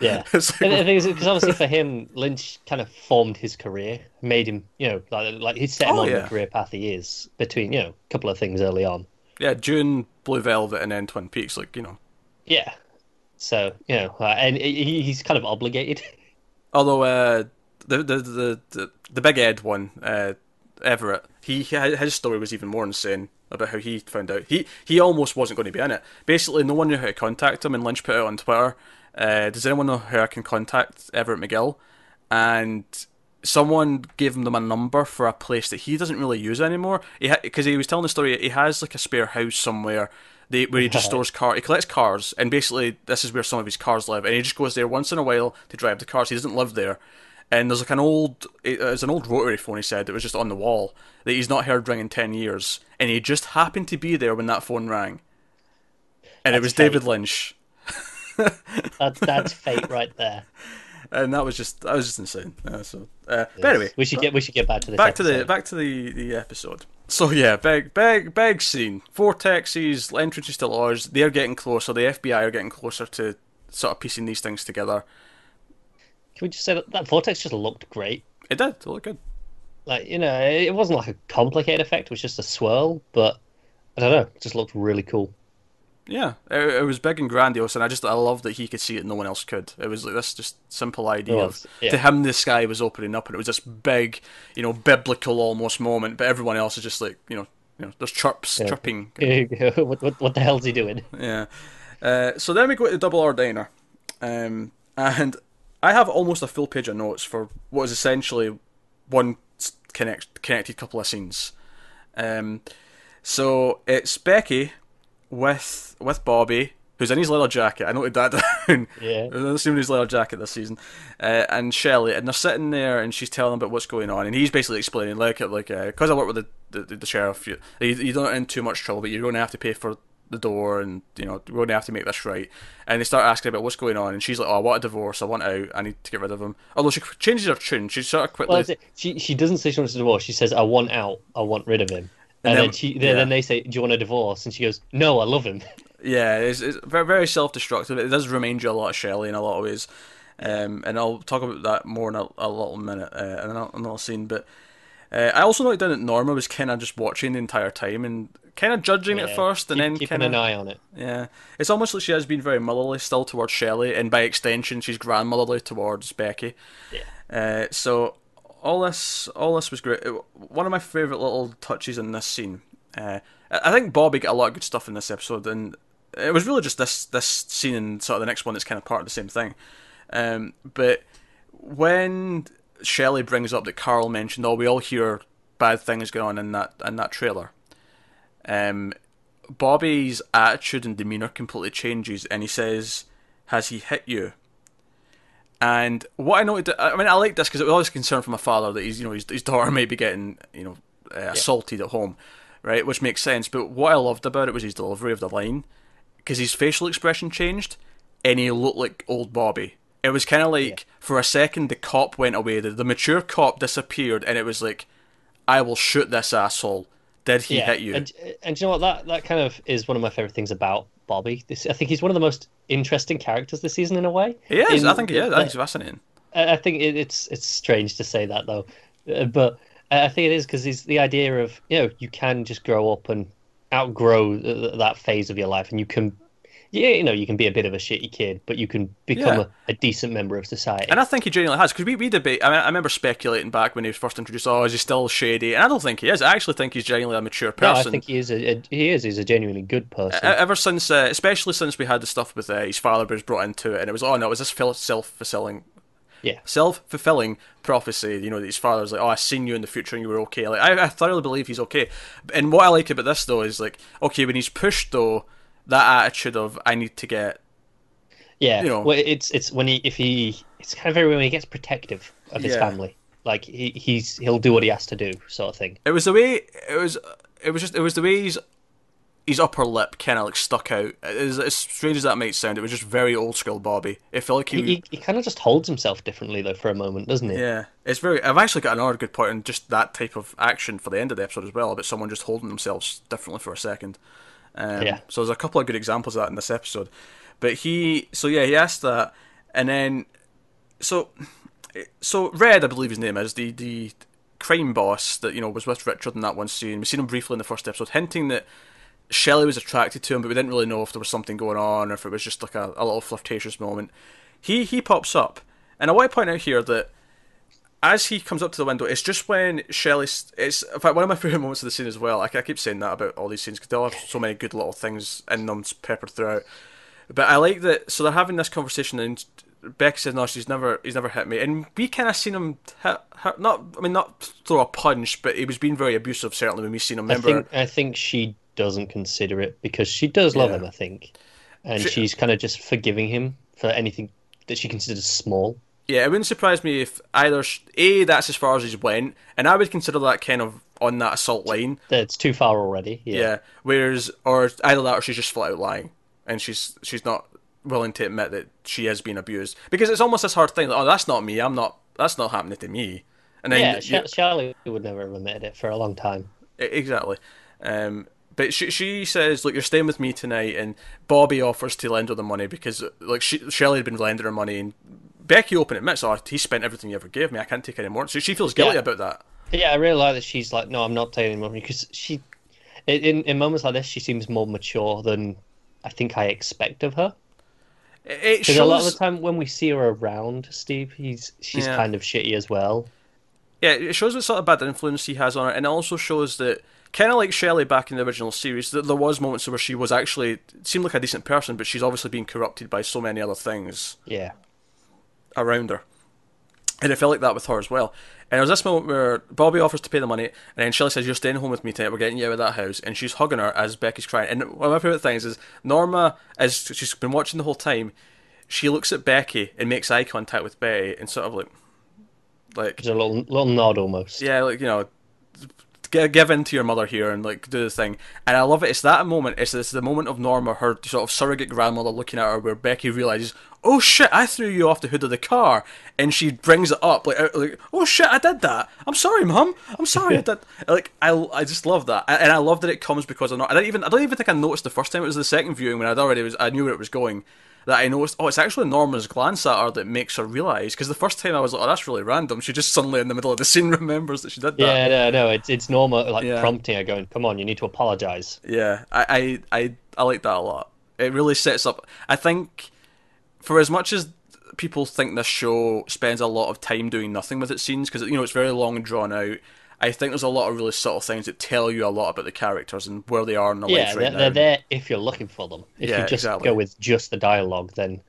yeah. It's like, And the thing is, because obviously for him, Lynch kind of formed his career, made him, you know, like like he set him Oh, on yeah. the career path he is between, you know, a couple of things early on. Yeah, Dune, Blue Velvet, and then Twin Peaks. Like you know, Yeah. So you know, uh, and he, he's kind of obligated. Although uh, the, the the the the Big Ed one, uh, Everett, he his story was even more insane about how he found out. He he almost wasn't going to be in it. Basically, no one knew how to contact him, and Lynch put it on Twitter. Uh, does anyone know how I can contact Everett McGill? And someone gave him a number for a place that he doesn't really use anymore. He because he was telling the story, he has like a spare house somewhere. They, where he just stores car, he collects cars, and basically this is where some of his cars live, and he just goes there once in a while to drive the cars. He doesn't live there, and there's like an old, it's an old rotary phone. He said that was just on the wall that he's not heard ring in ten years, and he just happened to be there when that phone rang, and it was fate. David Lynch, That's that's fate right there. And that was just that was just insane. Uh, so, uh, but anyway, we should get we should get back to this. back to the back to the, the episode. So yeah, big big big scene. Vortexes, entrances to lodge. They're getting closer. The FBI are getting closer to sort of piecing these things together. Can we just say that that vortex just looked great? It did. It looked good. Like you know, it wasn't like a complicated effect; it was just a swirl. But I don't know, it just looked really cool. Yeah, it, it was big and grandiose, and I just I love that he could see it, and no one else could. It was like this just simple idea of yeah. to him the sky was opening up, and it was this big, you know, biblical almost moment. But everyone else is just like you know, you know, there's chirps, Yeah. chirping. what, what what the hell's he doing? Yeah. Uh, so then we go to the Double R Diner, um, and I have almost a full page of notes for what is essentially one connect connected couple of scenes. Um, so it's Becky with with Bobby, who's in his leather jacket. I noted that down. Yeah. I'm assuming his leather jacket this season. Uh, and Shelley, and they're sitting there, and she's telling him about what's going on, and he's basically explaining, like, like, because I work with the, the the sheriff, you, you don't in too much trouble, but you're going to have to pay for the door, and you know we're going to have to make this right. And they start asking about what's going on, and she's like, "Oh, I want a divorce. I want out. I need to get rid of him." Although she changes her tune, she sort of quickly. Well. She she doesn't say she wants a divorce. She says, "I want out. I want rid of him." And And, then- then, she yeah. then, they say, "Do you want a divorce?" And she goes, "No, I love him." Yeah, it's, it's very very self destructive. It does remind you a lot of Shelley in a lot of ways, um, and I'll talk about that more in a, a little minute uh, in another, scene. But uh, I also noted down that Norma was kind of just watching the entire time and kind of judging it first, and keep- then keeping kind an eye on it. yeah. It's almost like she has been very motherly still towards Shelley, and by extension, she's grandmotherly towards Becky. Yeah. Uh, so all this, all this was great. One of my favorite little touches in this scene. Uh, I I think Bobby got a lot of good stuff in this episode, and it was really just this this scene and sort of the next one that's kind of part of the same thing. Um, but when Shelley brings up that Carl mentioned, oh, we all hear bad things going on in that in that trailer. Um, Bobby's attitude and demeanor completely changes, and he says, "Has he hit you?" And what I noted, I mean, I like this because it was always a concern from a father that he's, you know, his, his daughter may be getting, you know, uh, assaulted at home, right? Which makes sense. But what I loved about it was his delivery of the line, because his facial expression changed, and he looked like old Bobby. It was kind of like for a second the cop went away, the, the mature cop disappeared, and it was like I will shoot this asshole. Did he hit you? And, and you know what? That that kind of is one of my favorite things about Bobby. This, I think he's one of the most interesting characters this season in a way. he is. In- I think he is. I think he's fascinating. I think it, it's it's strange to say that though, Uh, but I think it is because it's the idea of you know you can just grow up and outgrow th- that phase of your life, and you can, yeah, you know, you can be a bit of a shitty kid, but you can become Yeah. a, a decent member of society. And I think he genuinely has, because we, we debate. I, mean, I remember speculating back when he was first introduced, oh, is he still shady? And I don't think he is. I actually think he's genuinely a mature person. no. I think he is a, a he is he's a genuinely good person. Ever since, uh, especially since we had the stuff with uh, his father was brought into it, and it was, oh no, it was this self fulfilling yeah, self fulfilling prophecy. You know, that his father's like, "Oh, I seen you in the future, and you were okay." Like, I, I thoroughly believe he's okay. And what I like about this though is like, okay, when he's pushed though, that attitude of I need to get, yeah. you know. well, it's it's when he if he it's kind of very when he gets protective of his Yeah. family, like he he's he'll do what he has to do, sort of thing. it was the way it was, it was just it was the way his his upper lip kind of like stuck out. As, as strange as that might sound, it was just very old school Bobby. It felt like he. He, he, he kind of just holds himself differently though for a moment, doesn't he? yeah, it's very. I've actually got another good point in just that type of action for the end of the episode as well, about someone just holding themselves differently for a second. Um, Yeah. So there's a couple of good examples of that in this episode. But he, so yeah, he asked that, and then, so, so Red, I believe his name is the the crime boss that you know was with Richard in that one scene. We've seen him briefly in the first episode, hinting that Shelley was attracted to him, but we didn't really know if there was something going on or if it was just like a, a little flirtatious moment. He he pops up, and I want to point out here that as he comes up to the window, it's just when Shelley. It's in fact one of my favorite moments of the scene as well. I, I keep saying that about all these scenes because they all have so many good little things in them peppered throughout. But I like that. So they're having this conversation, and Beck says, "No, she's never. He's never hit me." And we kind of seen him hit, hit, not. I mean, not throw a punch, but he was being very abusive. Certainly when we seen him. I think I think she doesn't consider it because she does love Yeah. him. I think, and She- she's kind of just forgiving him for anything that she considers small. Yeah, it wouldn't surprise me if either a that's as far as he's went, and I would consider that kind of on that assault line. That's too far already. Yeah. Yeah. Whereas, or either that, or she's just flat out lying, and she's she's not willing to admit that she has been abused because it's almost this hard thing. Like, oh, that's not me. I'm not. That's not happening to me. And then Yeah, you- Charlie would never have admitted it for a long time. Exactly. Um, but she she says, "Look, you're staying with me tonight," and Bobby offers to lend her the money because like she, Shelley had been lending her money, and Becky open admits, "Oh, he spent everything you ever gave me. I can't take any more." So she feels guilty Yeah. about that. Yeah, I really like that she's like, no, I'm not taking any money because she, in in moments like this, she seems more mature than I think I expect of her. It, Because a lot of the time when we see her around Steve, he's she's Yeah. kind of shitty as well. yeah, it shows what sort of bad influence he has on her, and it also shows that kind of like Shelley back in the original series, that there was moments where she was actually seemed like a decent person, but she's obviously being corrupted by so many other things. Yeah. Around her. And it felt like that with her as well. And there was this moment where Bobby offers to pay the money, and then Shelley says, You're staying home with me tonight, we're getting you out of that house. And she's hugging her as Becky's crying. And one of my favourite things is Norma, as she's been watching the whole time, she looks at Becky and makes eye contact with Betty and sort of like, like, There's a little little nod almost. yeah, like, you know, give in to your mother here and like do the thing. And I love it. It's that moment. It's, it's the moment of Norma, her sort of surrogate grandmother, looking at her, where Becky realizes, "Oh shit, I threw you off the hood of the car," and she brings it up like, uh, like "Oh shit, I did that. I'm sorry, mum. I'm sorry, I did." Like I, I just love that, and I love that it comes because I'm not. I don't even. I don't even think I noticed the first time. It was the second viewing when I'd already was. I knew where it was going. That I noticed, oh, it's actually Norma's glance at her that makes her realise. Because the first time I was like, oh, that's really random. She just suddenly in the middle of the scene remembers that she did that. Yeah, no, no, it's it's Norma like Yeah. prompting her, going, "Come on, you need to apologize." Yeah, I, I, I, I like that a lot. It really sets up. I think, for as much as people think this show spends a lot of time doing nothing with its scenes, because you know it's very long and drawn out. I think there's a lot of really subtle things that tell you a lot about the characters and where they are in the Yeah, life they're, right now. they're there if you're looking for them. If Yeah, you just exactly. go with just the dialogue, then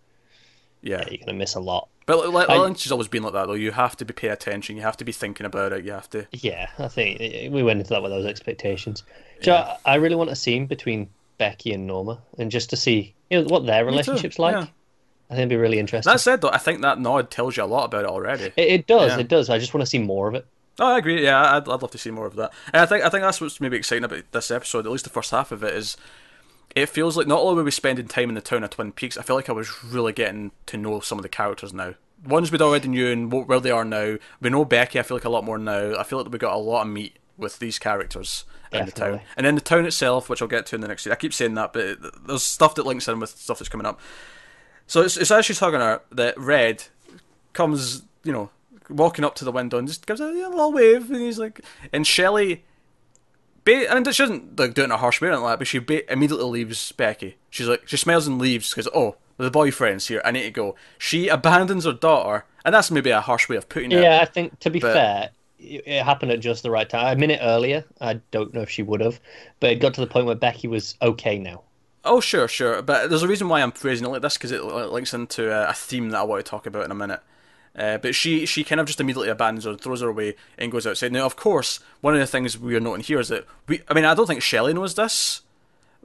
yeah, you're gonna miss a lot. but like, I- Lynch has always been like that though. You have to be pay attention. You have to be thinking about it. You have to. Yeah, I think eh, eh, we went into that with those expectations. So I, I really want a scene between Becky and Norma, and just to see you know what their relationship's like. I think it'd be really interesting. That said though, I think that nod tells you a lot about it already. It, it does, Yeah. it does. I just want to see more of it. Oh, I agree. Yeah, I'd, I'd love to see more of that. And I think I think that's what's maybe exciting about this episode. At least the first half of it is, it feels like not only were we spending time in the town of Twin Peaks, I feel like I was really getting to know some of the characters now. Ones we'd already knew and wh- where they are now. We know Becky. I feel like a lot more now. I feel like we got a lot of meat with these characters in the town, and then the town itself, which I'll get to in the next. I keep saying that, but there's stuff that links in with stuff that's coming up. So it's, it's as she's hugging her that Red comes, you know, walking up to the window and just gives a little wave, and he's like, and Shelley. Ba- I mean, she doesn't like do it in a harsh way or like that, but she ba- immediately leaves Becky. She's like, she smiles and leaves because oh, the boyfriend's here. I need to go. She abandons her daughter, and that's maybe a harsh way of putting it. Yeah, I think to be But- fair, it happened at just the right time. A minute earlier, I don't know if she would have, but it got to the point where Becky was okay now. Oh, sure, sure. But there's a reason why I'm phrasing it like this because it links into a, theme that I want to talk about in a minute. Uh, but she, she kind of just immediately abandons her, throws her away, and goes outside. Now, of course, one of the things we are noting here is that we. I mean, I don't think Shelley knows this,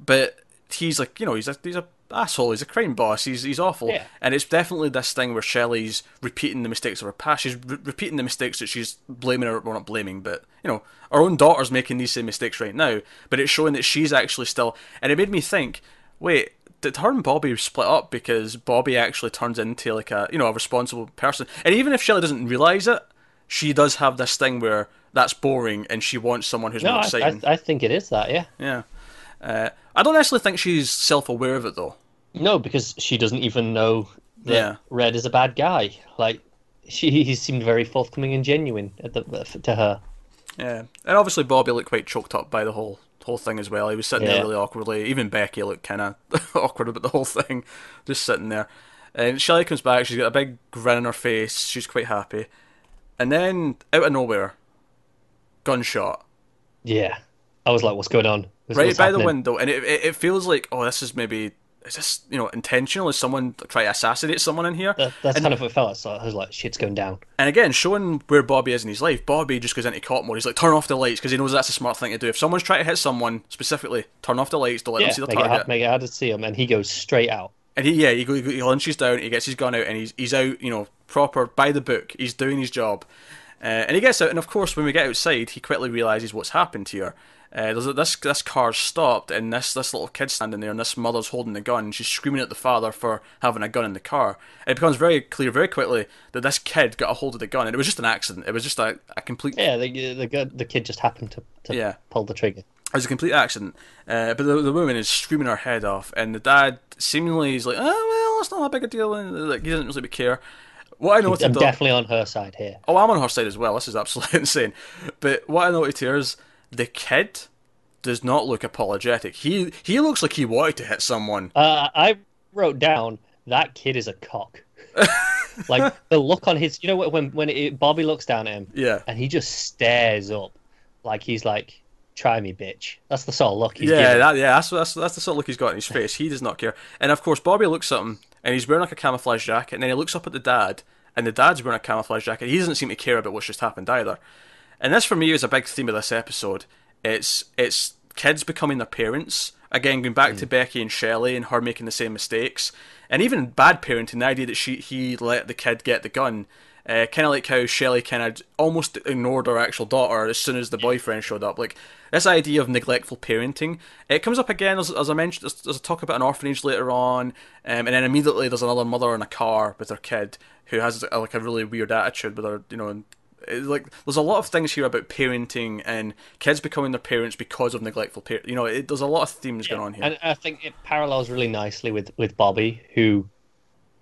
but he's like, you know, he's a he's a asshole. He's a crime boss. He's he's awful. Yeah. And it's definitely this thing where Shelley's repeating the mistakes of her past. She's re- repeating the mistakes that she's blaming her. Well, not blaming, but you know, her own daughter's making these same mistakes right now. But it's showing that she's actually still. And it made me think, wait. Did her and Bobby split up because Bobby actually turns into like a you know a responsible person? And even if Shelley doesn't realize it, she does have this thing where that's boring and she wants someone who's No, more I, exciting. I, I think it is that. Yeah. Yeah. Uh, I don't necessarily think she's self aware of it though. No, because she doesn't even know that Yeah. Red is a bad guy. Like she, he seemed very forthcoming and genuine at the, to her. Yeah. And obviously Bobby looked quite choked up by the whole whole thing as well. He was sitting there really awkwardly. Even Becky looked kind of awkward about the whole thing, just sitting there. And Shelly comes back. She's got a big grin on her face. She's quite happy. And then out of nowhere, gunshot Yeah, I was like, "What's going on?" What's- right what's by the window, and it, it it feels like oh this is maybe is this you know intentional? Is someone trying to assassinate someone in here? That, that's And- kind of what it felt like. So I was like, "Shit's going down." And again, showing where Bobby is in his life, Bobby just goes into cop mode. He's like, turn off the lights because he knows that's a smart thing to do. If someone's trying to hit someone specifically, turn off the lights, don't let Yeah, them see the make it, target. hard, make it hard to see him, and he goes straight out. And he, yeah, he, go- he lunches down, he gets his gun out, and he's he's out, you know, proper by the book. He's doing his job, uh, and he gets out. And of course, when we get outside, he quickly realizes what's happened here. Uh, this this car's stopped, and this this little kid standing there, and this mother's holding the gun. And she's screaming at the father for having a gun in the car. It becomes very clear very quickly that this kid got a hold of the gun, and it was just an accident. It was just a, a complete Yeah, the the, the kid just happened to, to Yeah. pull the trigger. It was a complete accident. Uh, but the, the woman is screaming her head off, and the dad seemingly is like, "Oh well, it's not a big a deal," and like he doesn't really care. What I noted, I'm definitely on her side here. oh, I'm on her side as well. This is absolutely insane. But what I noted here is the kid does not look apologetic. He he looks like he wanted to hit someone. Uh, I wrote down that kid is a cock. like the look on his, you know, when when it, Bobby looks down at him Yeah. and he just stares up, like he's like, "Try me, bitch." That's the sort of look he's yeah, that, yeah, that's, that's that's the sort of look he's got in his face. He does not care. And of course, Bobby looks at him, and he's wearing like a camouflage jacket, and then he looks up at the dad, and the dad's wearing a camouflage jacket. He doesn't seem to care about what's just happened either. And this, for me, is a big theme of this episode. It's it's kids becoming their parents. Again, going back to Becky and Shelley and her making the same mistakes, and even bad parenting. The idea that she he let the kid get the gun. Uh, kind of like how Shelley kind of almost ignored her actual daughter as soon as the boyfriend showed up. Like this idea of neglectful parenting, it comes up again as, as I mentioned. There's, there's a talk about an orphanage later on, um, and then immediately there's another mother in a car with her kid who has uh, like a really weird attitude with her, you know. And like there's a lot of things here about parenting and kids becoming their parents because of neglectful parents. You know, it, there's a lot of themes going on here. And I think it parallels really nicely with with Bobby, who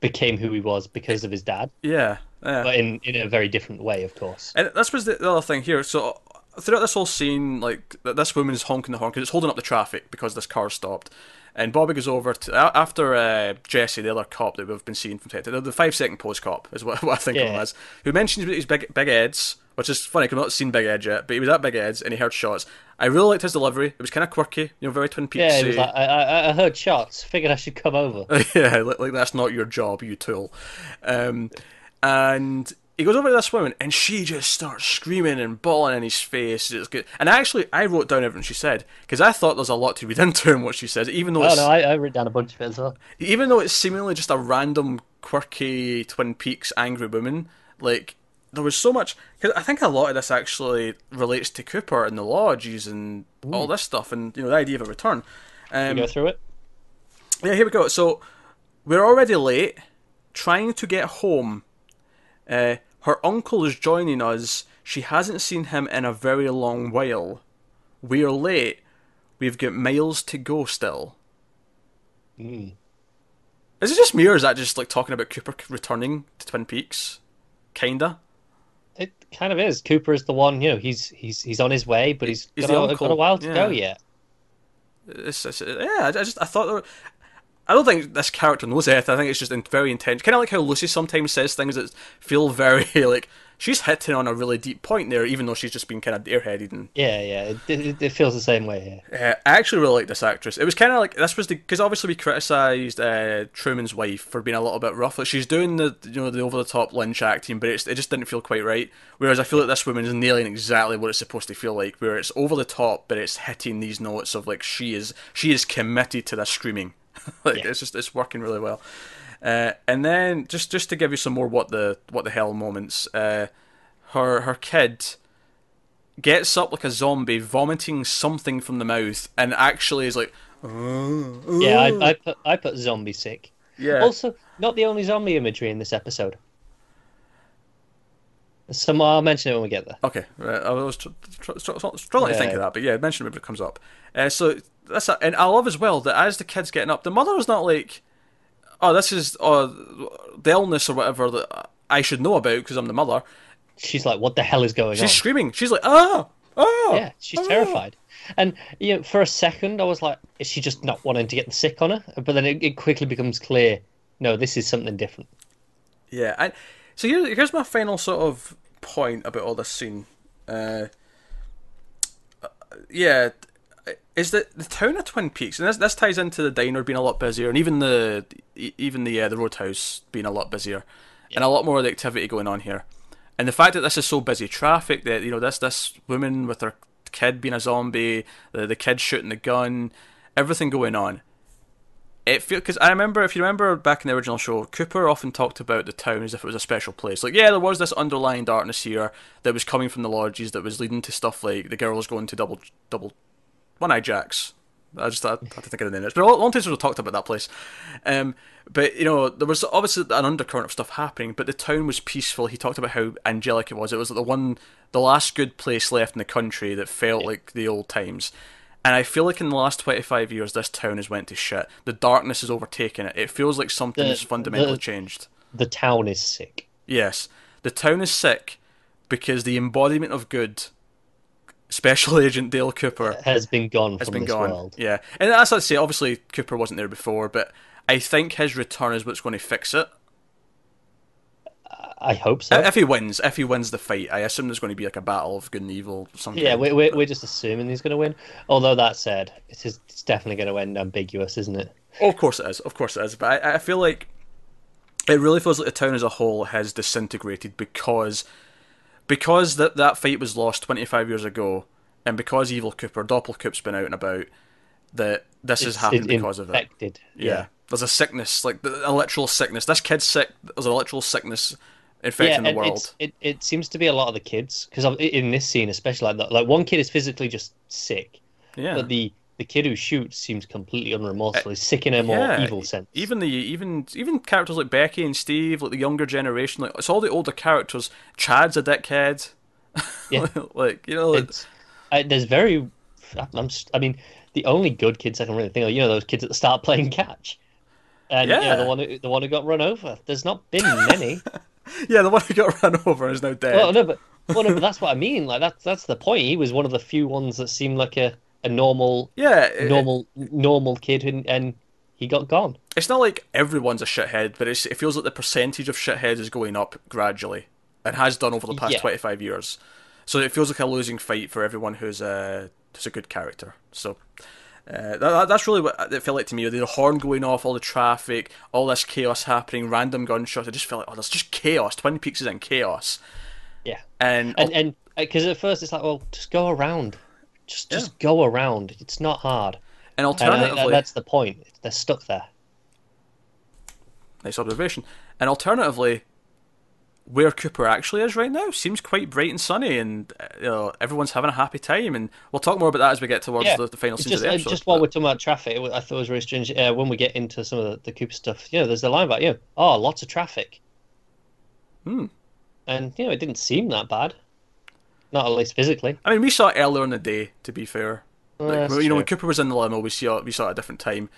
became who he was because of his dad, yeah, yeah. but in in a very different way, of course. And this was the, the other thing here. So throughout this whole scene, like this woman is honking the horn because it's holding up the traffic because this car stopped. And Bobby goes over to after uh, Jesse, the other cop that we've been seeing from Ted, the, the five second post cop is what, what I think Yeah. as, who mentions his big Big Ed's, which is funny. 'cause I've not seen Big Ed yet, but he was at Big Ed's and he heard shots. I really liked his delivery. It was kind of quirky, you know, very Twin Peaks. Yeah, was like, I, I, I heard shots, figured I should come over. yeah, like, like that's not your job, you tool. Um, and he goes over to this woman, and she just starts screaming and bawling in his face. It's good. And actually, I wrote down everything she said because I thought there's a lot to read into in what she says, even though Oh it's, no, I, I wrote down a bunch of it as well. even though it's seemingly just a random, quirky Twin Peaks angry woman. Like there was so much. Cause I think a lot of this actually relates to Cooper and the lodges and all this stuff, and you know the idea of a return. Um, You go through it. yeah, here we go. So we're already late, trying to get home. Uh, Her uncle is joining us. She hasn't seen him in a very long while. We're late. We've got miles to go still. Mm. Is it just me, or is that just like talking about Cooper returning to Twin Peaks? Kinda. It kind of is. Cooper is the one. You know, he's he's he's on his way, but he's, He's got, a, got a while to yeah. go yet. It's, it's, yeah, I just I thought. There were, I don't think this character knows it. I think it's just very intense. Kind of like how Lucy sometimes says things that feel very like she's hitting on a really deep point there, even though she's just been kind of airheaded and Yeah, yeah. It, it, it feels the same way here. Uh, I actually really like this actress. It was kind of like this was the because obviously we criticised uh, Truman's wife for being a little bit rough. Like she's doing the you know the over the top Lynch acting, but it's, it just didn't feel quite right. Whereas I feel like this woman is nailing exactly what it's supposed to feel like, where it's over the top, but it's hitting these notes of like she is she is committed to this screaming. like Yeah. it's just it's working really well. Uh, and then just just to give you some more what the what the hell moments, uh, her her kid gets up like a zombie, vomiting something from the mouth, and actually is like, Yeah, I, I put I put zombie sick. yeah, Also, not the only zombie imagery in this episode. Some I'll mention it when we get there. okay. Right, I was tr- tr- tr- tr- struggling to think of that, but yeah, mention it when it comes up. Uh, so that's a, and I love as well that as the kid's getting up, the mother is not like, oh, this is uh, the illness or whatever that I should know about because I'm the mother. She's like, "What the hell is going She's on?" She's screaming. She's like, "Oh, ah. Yeah, she's ah." terrified. And you know, for a second, I was like, "Is she just not wanting to get sick on her?" But then it, it quickly becomes clear, no, this is something different. Yeah, and so here, here's my final sort of point about all this scene. Uh, uh, yeah, is that the town of Twin Peaks, and this this ties into the diner being a lot busier, and even the even the uh, the roadhouse being a lot busier, and a lot more of the activity going on here. And the fact that this is so busy, traffic that you know this this woman with her kid being a zombie, the the kid shooting the gun, everything going on it feel because I remember if you remember back in the original show, Cooper often talked about the town as if it was a special place. Like, yeah, there was this underlying darkness here that was coming from the lodges that was leading to stuff like the girls going to double double one eye jacks. I just I had to think of the name. It's been a long time since we talked about that place. Um, but you know, there was obviously an undercurrent of stuff happening, but the town was peaceful. He talked about how angelic it was. It was like the one, the last good place left in the country that felt like the old times. And I feel like in the last 25 years, this town has went to shit. The darkness has overtaken it. It feels like something The- has fundamentally the- changed. The town is sick. Yes. The town is sick because the embodiment of good, Special Agent Dale Cooper, Has been gone has from been gone. world. Yeah. And that's what I say. Obviously, Cooper wasn't there before, but I think his return is what's going to fix it. I hope so. If he wins, if he wins the fight, I assume there's going to be like a battle of good and evil. Something. yeah, we're, we're, we're just assuming he's going to win. Although that said, it's, it's definitely going to end ambiguous, isn't it? Oh, of course it is. Of course it is. But I, I feel like it really feels like the town as a whole has disintegrated because because that that fight was lost 25 years ago, and because Evil Cooper, Doppelcoop's been out and about, that this has It's- happened it because of it. infected. Yeah. There's a sickness, like the, a literal sickness. This kid's sick. There's a literal sickness infecting the world. It it seems to be a lot of the kids because in this scene, especially like that, like one kid is physically just sick, Yeah. but the the kid who shoots seems completely unremorseful. Eh, He's sick in a more yeah, evil sense. Even the even even characters like Becky and Steve, like the younger generation, like it's all the older characters. Chad's a dickhead. Yeah. like you know, like, I, there's very, I'm I mean, the only good kids I can really think of, you know, those kids at the start playing catch, and you know, Yeah. the one who, the one who got run over. There's not been many. yeah, the one who got run over is now dead. well, no, but well, no, but that's what I mean. Like that's that's the point. He was one of the few ones that seemed like a, a normal yeah, it- normal normal kid, and, and he got gone. it's not like everyone's a shithead, but it's, it feels like the percentage of shitheads is going up gradually, and has done over the past Yeah. 25 years. So it feels like a losing fight for everyone who's a who's a good character. So. Uh, that, that- that's really what it felt like to me. The horn going off, all the traffic, all this chaos happening, random gunshots. I just felt like, oh, there's just chaos. Twin Peaks is in chaos. Yeah, And, and and because at first it's like, well, just go around, just just go around. It's not hard. and And that, alternatively, that's the point. They're stuck there. Nice observation. And alternatively, where Cooper actually is right now seems quite bright and sunny, and uh, you know, everyone's having a happy time. And we'll talk more about that as we get towards Yeah, the, the final It's scenes just, of the uh, episode. just while but- we're talking about traffic, I thought it was really strange. Uh, when we get into some of the, the Cooper stuff, you know, there's the line about, you know, oh, lots of traffic. Hmm. and you know it didn't seem that bad. Not at least physically. I mean, we saw it earlier in the day. To be fair, like, that's you know, when. Cooper was in the limo, we saw we saw it at a different time.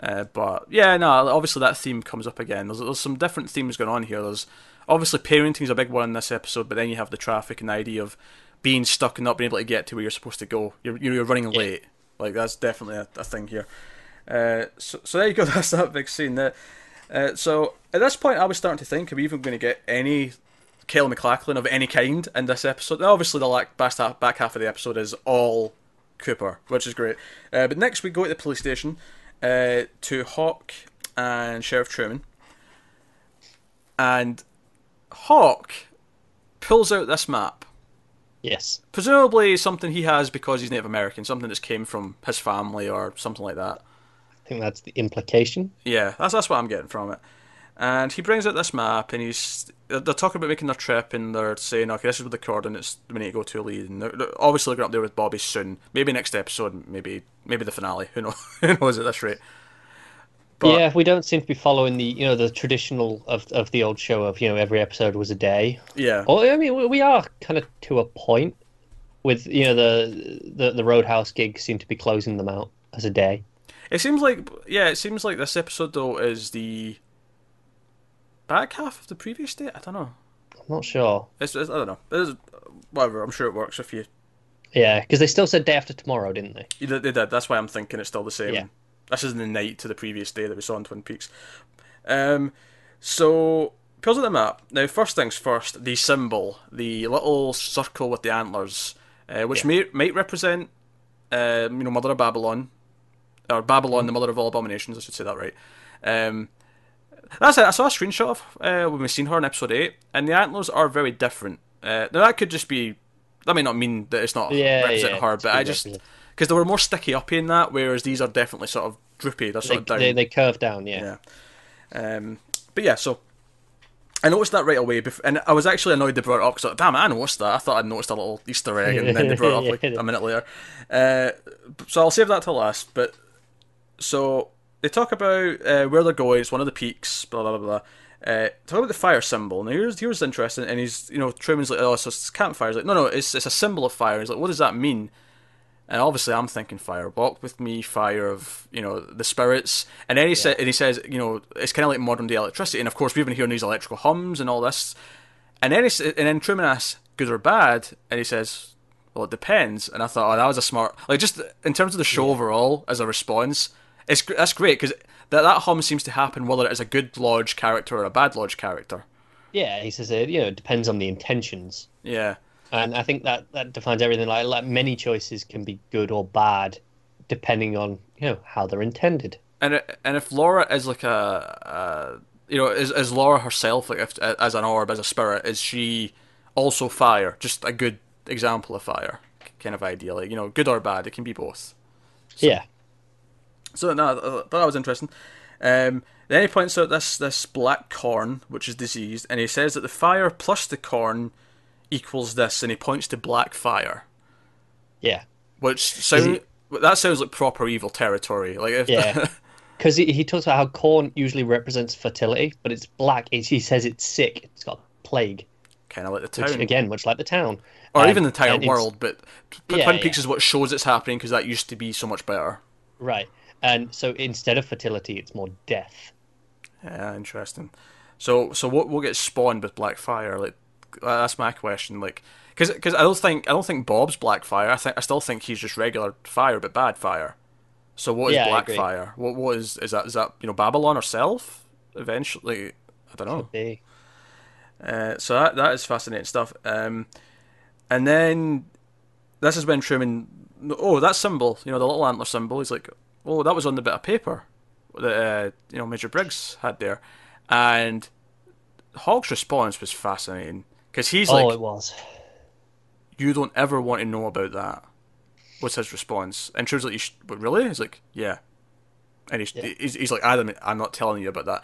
Uh, but yeah, no, obviously that theme comes up again. There's, there's some different themes going on here. There's obviously parenting is a big one in this episode, but then you have the traffic and the idea of being stuck and not being able to get to where you're supposed to go. You're you're, running late. Like that's definitely a, a thing here. Uh, so so there you go. That's that big scene. There. Uh, so at this point, I was starting to think, are we even going to get any Kyle MacLachlan of any kind in this episode? Now, obviously, the like, back half, back half of the episode is all Cooper, which is great. Uh, but next, we go to the police station uh, to Hawk and Sheriff Truman, and Hawk pulls out this map. Yes. Presumably something he has because he's Native American, something that's came from his family or something like that. I think that's the implication. Yeah, that's that's what I'm getting from it. And he brings out this map, and he's they're talking about making their trip, and they're saying, "Okay, this is where the coordinates we need to go to lead." And they're, they're obviously going up there with Bobby soon. Maybe next episode, maybe maybe the finale. Who knows? Who knows at this rate? But- yeah, we don't seem to be following the you know the traditional of of the old show of you know every episode was a day. Yeah, Well, I mean, we- we are kind of to a point with you know the the the Roadhouse gigs seem to be closing them out as a day. it seems like yeah, it seems like this episode though is the back half of the previous day. I don't know. I'm not sure. It's, it's I don't know. It's, whatever. I'm sure it works if you Yeah, because they still said day after tomorrow, didn't they? Did, they did. That's why I'm thinking it's still the same. Yeah. This is the night to the previous day that we saw in Twin Peaks. Um, so pulls out the map. Now, first things first, the symbol, the little circle with the antlers, uh, which Yeah. may might represent, um, you know, Mother of Babylon, or Babylon, the mother of all abominations. I should say that right. Um, that's it. I saw a screenshot of uh, when we seen her in episode eight, and the antlers are very different. Uh, now that could just be. That may not mean that it's not Yeah, yeah, her, but I just because they were more sticky uppy in that, whereas these are definitely sort of droopy. They're They, sort of down. they they curve down. Yeah. yeah. Um, but yeah, so I noticed that right away, bef- and I was actually annoyed they brought it up because damn, I noticed that. I thought I'd noticed a little Easter egg, and then they brought it up like a minute later. Uh, so I'll save that till last. But so they talk about uh, where they're going. It's one of the peaks. Blah blah blah blah. Uh, talk about the fire symbol. Now here's here's interesting, and he's you know Truman's like, oh, so it's campfire. He's like, no, no, it's it's a symbol of fire. He's like, what does that mean? And obviously, I'm thinking fire. Walk with me, fire of you know the spirits. And then he said, and he says, you know, it's kind of like modern day electricity. And of course, we've been hearing these electrical hums and all this. And then he, and then Truman asks, good or bad? And he says, well, it depends. And I thought, oh, that was a smart, like just in terms of the show overall as a response, it's that's great because that that hum seems to happen whether it is a good lodge character or a bad lodge character. Yeah, he says it. You know, it depends on the intentions, Yeah. and I think that that defines everything. Like like many choices can be good or bad, depending on you know how they're intended. And it, and if Laura is like a, a you know is is Laura herself like if, as an orb as a spirit is she also fire just a good example of fire kind of idea like you know good or bad it can be both yeah. So no I thought that was interesting um, then he points out this this black corn which is diseased and he says that the fire plus the corn equals this and he points to black fire Yeah. which sound that sounds like proper evil territory like if Yeah. Because he, he talks about how corn usually represents fertility, but it's black. It's, he says it's sick. It's got plague, kind of like the which town again, much like the town. or Um, even the entire world. But Yeah, Twin Peaks yeah. is what shows it's happening because that used to be so much better. Right. And so instead of fertility, it's more death. Yeah, interesting. So, so what will get spawned with Blackfire? Like, that's my question. Like, because I don't think I don't think Bob's Blackfire. I think I still think he's just regular fire, but bad fire. So what is Yeah. Blackfire? What what is is that? Is that you know Babylon herself? Eventually, I don't know. Uh, so that that is fascinating stuff. Um, and then this is when Truman, oh, that symbol, you know, the little antler symbol. He's like, oh, that was on the bit of paper that uh, you know Major Briggs had there, and Hawk's response was fascinating because he's like oh, like, it was. you don't ever want to know about that. What's his response? And Truman's like, you sh- but really? He's like, yeah. And he's, Yeah. he's he's like, Adam, I'm not telling you about that.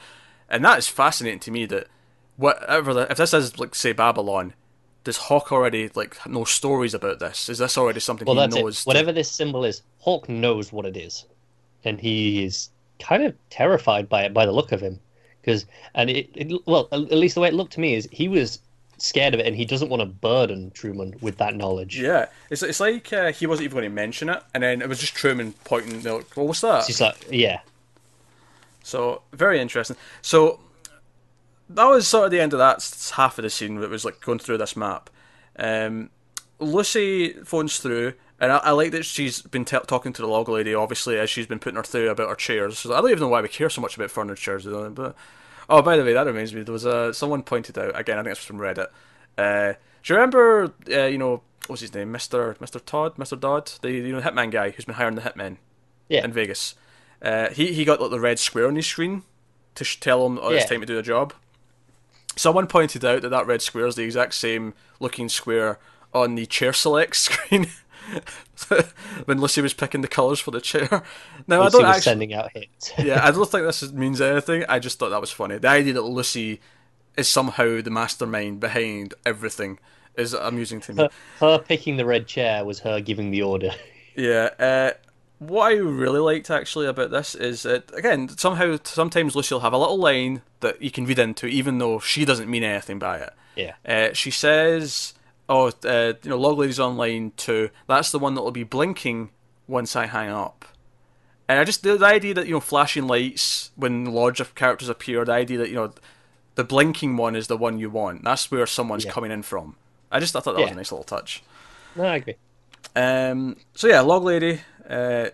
And that is fascinating to me that whatever the, if this is like say Babylon, does Hawk already like know stories about this? Is this already something Well, he knows? it. to- Whatever this symbol is, Hawk knows what it is, and he is kind of terrified by it by the look of him. Because and it, it well, at least the way it looked to me is he was scared of it, and he doesn't want to burden Truman with that knowledge. Yeah, it's it's like uh, he wasn't even going to mention it, and then it was just Truman pointing. Like, well, what's that? She's like, yeah, So very interesting. So that was sort of the end of that half of the scene. That was like going through this map. Um, Lucy phones through, and I, I like that she's been t- talking to the log lady. Obviously, as she's been putting her through about her chairs. So I don't even know why we care so much about furniture. But oh, by the way, that reminds me. There was a someone pointed out again. I think it's from Reddit. Uh, do you remember? Uh, you know, what's his name? Mister Mister Todd, Mister Dodd, the you know hitman guy who's been hiring the hitmen yeah, in Vegas. Uh, he he got like the red square on his screen to sh- tell him oh, it's time to do the job. Someone pointed out that that red square is the exact same looking square on the chair select screen when Lucy was picking the colours for the chair. Now Lucy I don't actually, sending out hits. yeah, I don't think this means anything. I just thought that was funny. The idea that Lucy is somehow the mastermind behind everything is amusing to me. her, her picking the red chair was her giving the order. Yeah. Uh, what I really liked actually about this is that again somehow sometimes Lucy will have a little line that you can read into, even though she doesn't mean anything by it. Yeah, Uh, she says, "Oh, uh, you know, Log Lady's on line two. That's the one that will be blinking once I hang up." And I just the, the idea that you know flashing lights when lodge of characters appear, the idea that you know the blinking one is the one you want. That's where someone's Yeah. coming in from. I just I thought that was a nice little touch. no, I agree. Um, so yeah, Log Lady. Uh,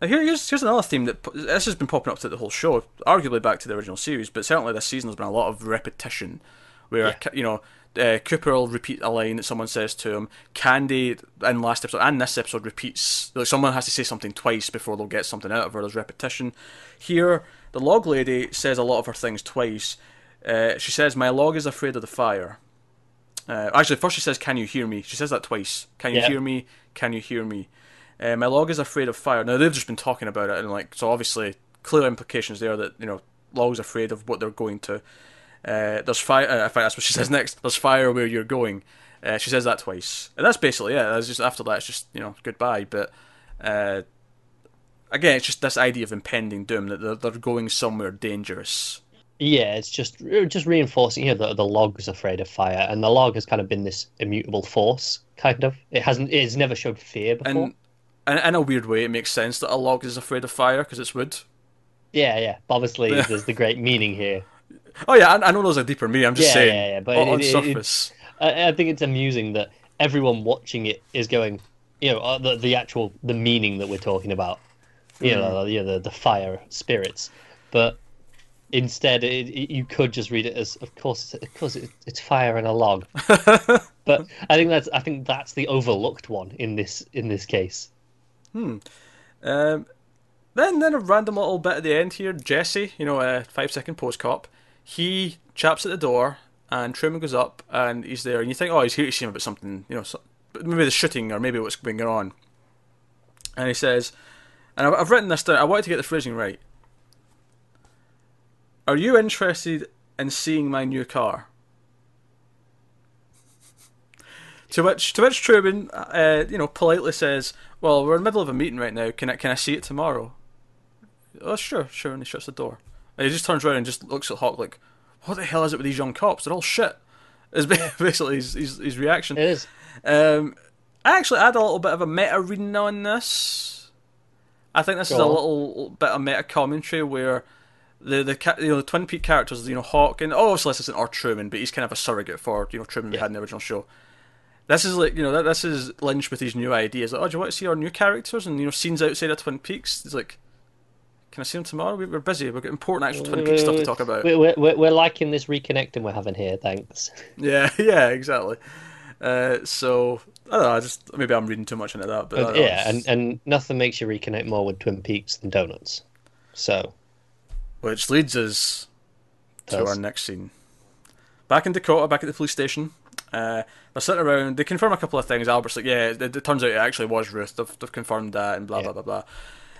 here, here's here's another theme that this has been popping up through the whole show, arguably back to the original series, but certainly this season there's been a lot of repetition, where Yeah. you know uh, Cooper will repeat a line that someone says to him. Candie in last episode and this episode repeats. Like someone has to say something twice before they'll get something out of her. There's repetition. Here, the Log Lady says a lot of her things twice. Uh, she says, "My log is afraid of the fire." Uh, actually, first she says, "Can you hear me?" She says that twice. Can you Yeah. hear me? Can you hear me? Uh, my log is afraid of fire. Now they've just been talking about it, and like so, obviously, clear implications there that you know log's afraid of what they're going to. Uh, there's fire. Uh, in fact, that's what she says next. There's fire where you're going. Uh, she says that twice, and that's basically it. That's just after that, it's just you know goodbye. But uh, again, it's just this idea of impending doom that they're, they're going somewhere dangerous. Yeah, it's just just reinforcing. here that the the log's afraid of fire, and the log has kind of been this immutable force. Kind of, it hasn't. It's never showed fear before. And, and in a weird way, it makes sense that a log is afraid of fire because it's wood. yeah, yeah. Obviously, there's the great meaning here. Oh yeah, I, I know those are deeper me. I'm just Yeah, saying. yeah, yeah, but on, it- on it- it- surface, I, I think it's amusing that everyone watching it is going, you know, uh, the the actual the meaning that we're talking about, you know, you know, the the fire spirits, but instead it, it, you could just read it as, of course, it's, of course, it, it's fire and a log. but I think that's I think that's the overlooked one in this in this case. Hmm um, then then a random little bit at the end here. Jesse, you know, a five second post cop, he chaps at the door, and Truman goes up, and he's there, and you think, oh, he's here to see him about something, you know, so, maybe the shooting or maybe what's going on. And he says, and I've, I've written this down. I wanted to get the phrasing right. Are you interested in seeing my new car? To which, to which Truman, uh, you know, politely says, "Well, we're in the middle of a meeting right now. Can I, can I see it tomorrow?" Oh, sure, sure. And he shuts the door. And he just turns around and just looks at Hawk like, "What the hell is it with these young cops? They're all shit." Is basically his, his his reaction. It is. Um, I actually had a little bit of a meta reading on this. I think this Go is a on. little bit of meta commentary where the the you know the Twin Peak characters, you know Hawk and oh, obviously this isn't our Truman, but he's kind of a surrogate for you know Truman we had in the original show. This is like you know that this is Lynch with his new ideas. Like, oh, do you want to see our new characters and you know scenes outside of Twin Peaks? He's like, can I see them tomorrow? We- We're busy. We've got important actual Twin Peaks stuff to talk about. We're, we're, we're liking this reconnecting we're having here. Thanks. Yeah, yeah, exactly. Uh, so I don't know. I just maybe I'm reading too much into that, but But yeah, and, and nothing makes you reconnect more with Twin Peaks than donuts. So which leads us to Does. our next scene. Back in Dakota, back at the police station. Uh, they're sitting around. They confirm a couple of things. Albert's like, "Yeah, it, it turns out it actually was Ruth. They've, they've confirmed that, and blah Yeah. blah blah blah."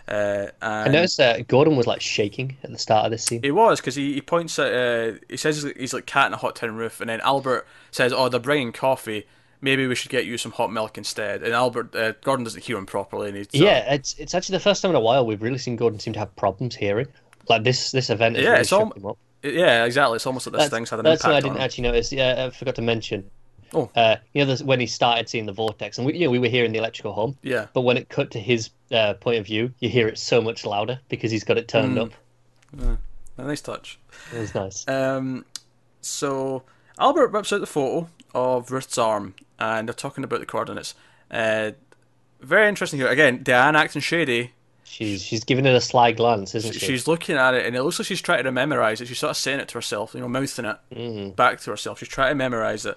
Uh, I noticed that Gordon was like shaking at the start of this scene. He was because he, he points at uh, he says he's, he's like cat in a hot tin roof, and then Albert says, "Oh, they're bringing coffee. Maybe we should get you some hot milk instead." And Albert uh, Gordon doesn't hear him properly, and he's Yeah, it's it's actually the first time in a while we've really seen Gordon seem to have problems hearing. Like this this event Yeah, really it's al- him up. Yeah, exactly. It's almost like this That's, thing's had an that's impact what I didn't actually notice. Yeah, I forgot to mention. Oh. Uh, you know, when he started seeing the vortex, and we, you know, we were hearing the electrical hum, Yeah. but when it cut to his uh, point of view, you hear it so much louder because he's got it turned Mm. up. A nice touch. It was nice. Um, so Albert whips out the photo of Ruth's arm, and they're talking about the coordinates. Uh, very interesting here. Again, Diane acting shady. She's she's giving it a sly glance, isn't she? She's looking at it, and it looks like she's trying to memorize it. She's sort of saying it to herself, you know, mouthing it Mm-hmm. back to herself. She's trying to memorize it.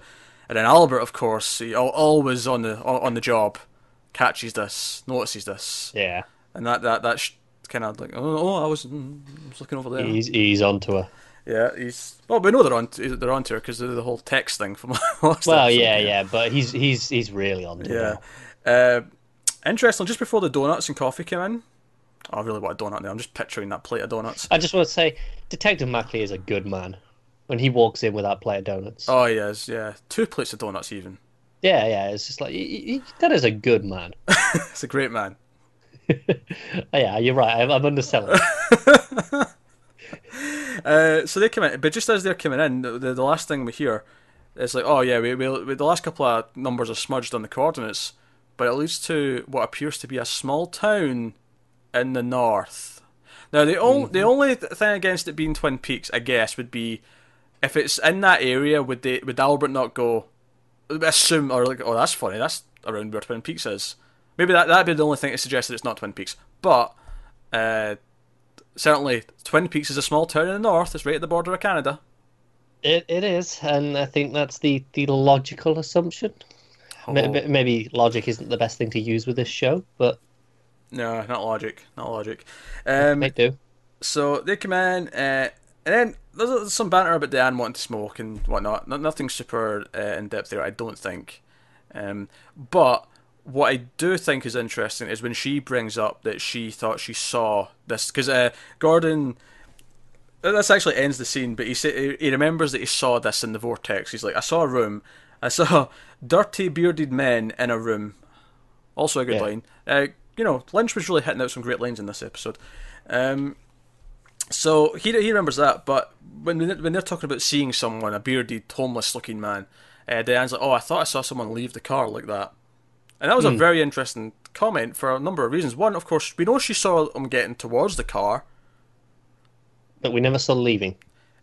And then Albert, of course, he always on the on the job, catches this, notices this, Yeah, and that that that's kind of like, oh, oh I was, mm, I was looking over there. he's he's onto her. Yeah, he's. Well, we know they're on. They're onto her because of the whole text thing from last. Well, episode. yeah, yeah, but he's he's he's really onto yeah. her. Uh, interesting. Just before the donuts and coffee came in, I really want a donut now. I'm just picturing that plate of donuts. I just want to say, Detective Macklay is a good man. When he walks in with that plate of donuts, Oh yes, yeah, two plates of donuts even. yeah, yeah, it's just like he, he, that is a good man. It's a great man. Yeah, you're right. I'm, I'm underselling. Uh, so they come in, but just as they're coming in, the, the, the last thing we hear is like, oh yeah, we, we, we the last couple of numbers are smudged on the coordinates, but it leads to what appears to be a small town in the north. Now the only the only thing against it being Twin Peaks, I guess, would be if it's in that area. Would they would Albert not go assume or like, oh that's funny, that's around where Twin Peaks is. Maybe that that'd be the only thing to suggest that it's not Twin Peaks, but. Uh, certainly Twin Peaks is a small town in the north. It's right at the border of Canada. It it is, and I think that's the the logical assumption. Oh. Ma- ma- Maybe logic isn't the best thing to use with this show, but No, not logic. Not logic. Um, might do. so they come in, uh, and then there's, there's some banter about Diane wanting to smoke and whatnot. No, nothing super uh, in depth there, I don't think. Um, but what I do think is interesting is when she brings up that she thought she saw this because uh, Gordon. uh, This actually ends the scene, but he say, he remembers that he saw this in the vortex. He's like, I saw a room. I saw dirty bearded men in a room. Also a good Yeah. line. Uh, you know, Lynch was really hitting out some great lines in this episode. Um, so he he remembers that, but when when they're talking about seeing someone, a bearded, homeless-looking man, uh, Diane's like, "Oh, I thought I saw someone leave the car like that," and that was a very interesting comment for a number of reasons. One, of course, we know she saw him getting towards the car, But we never saw leaving.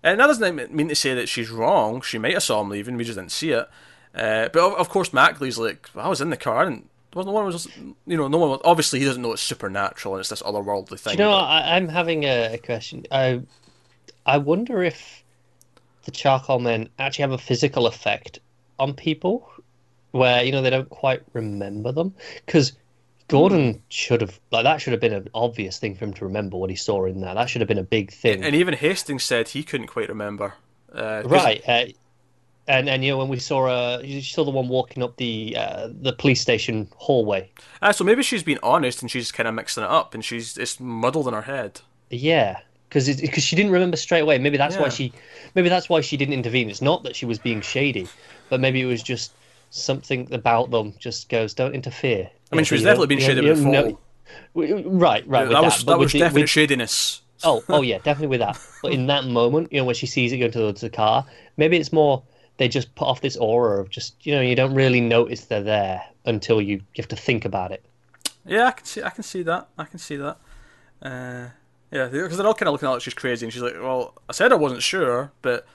and that doesn't mean to say that she's wrong. She might have saw him leaving, we just didn't see it. Uh, but of, of course, Macklay's like, I was in the car, and wasn't one was, you know, no one. Was, obviously, he doesn't know it's supernatural and it's this otherworldly thing. Do you know, but- I, I'm having a, a question. I I wonder if the charcoal men actually have a physical effect on people, where you know they don't quite remember them, because. Gordon should have like that should have been an obvious thing for him to remember what he saw in there. That should have been a big thing. And even Hastings said he couldn't quite remember. Uh, Right. Uh, and and you know when we saw uh you saw the one walking up the uh, the police station hallway. Ah, so maybe she's been honest and she's kind of mixing it up and she's it's muddled in her head. Yeah, because because she didn't remember straight away. Maybe that's why she maybe that's why she didn't intervene. It's not that she was being shady, but maybe it was just something about them just goes don't interfere. I mean, she was definitely being shady don't- with you the don't fall. know- Right, right. with that was but that was definite with- shadiness. Oh, oh yeah, definitely with that. But in that moment, you know, when she sees it going towards the car, maybe it's more they just put off this aura of just you know you don't really notice they're there until you, you have to think about it. Yeah, I can see I can see that. I can see that. Uh, yeah, because they're all kind of looking at her like she's crazy and she's like, "Well, I said I wasn't sure, but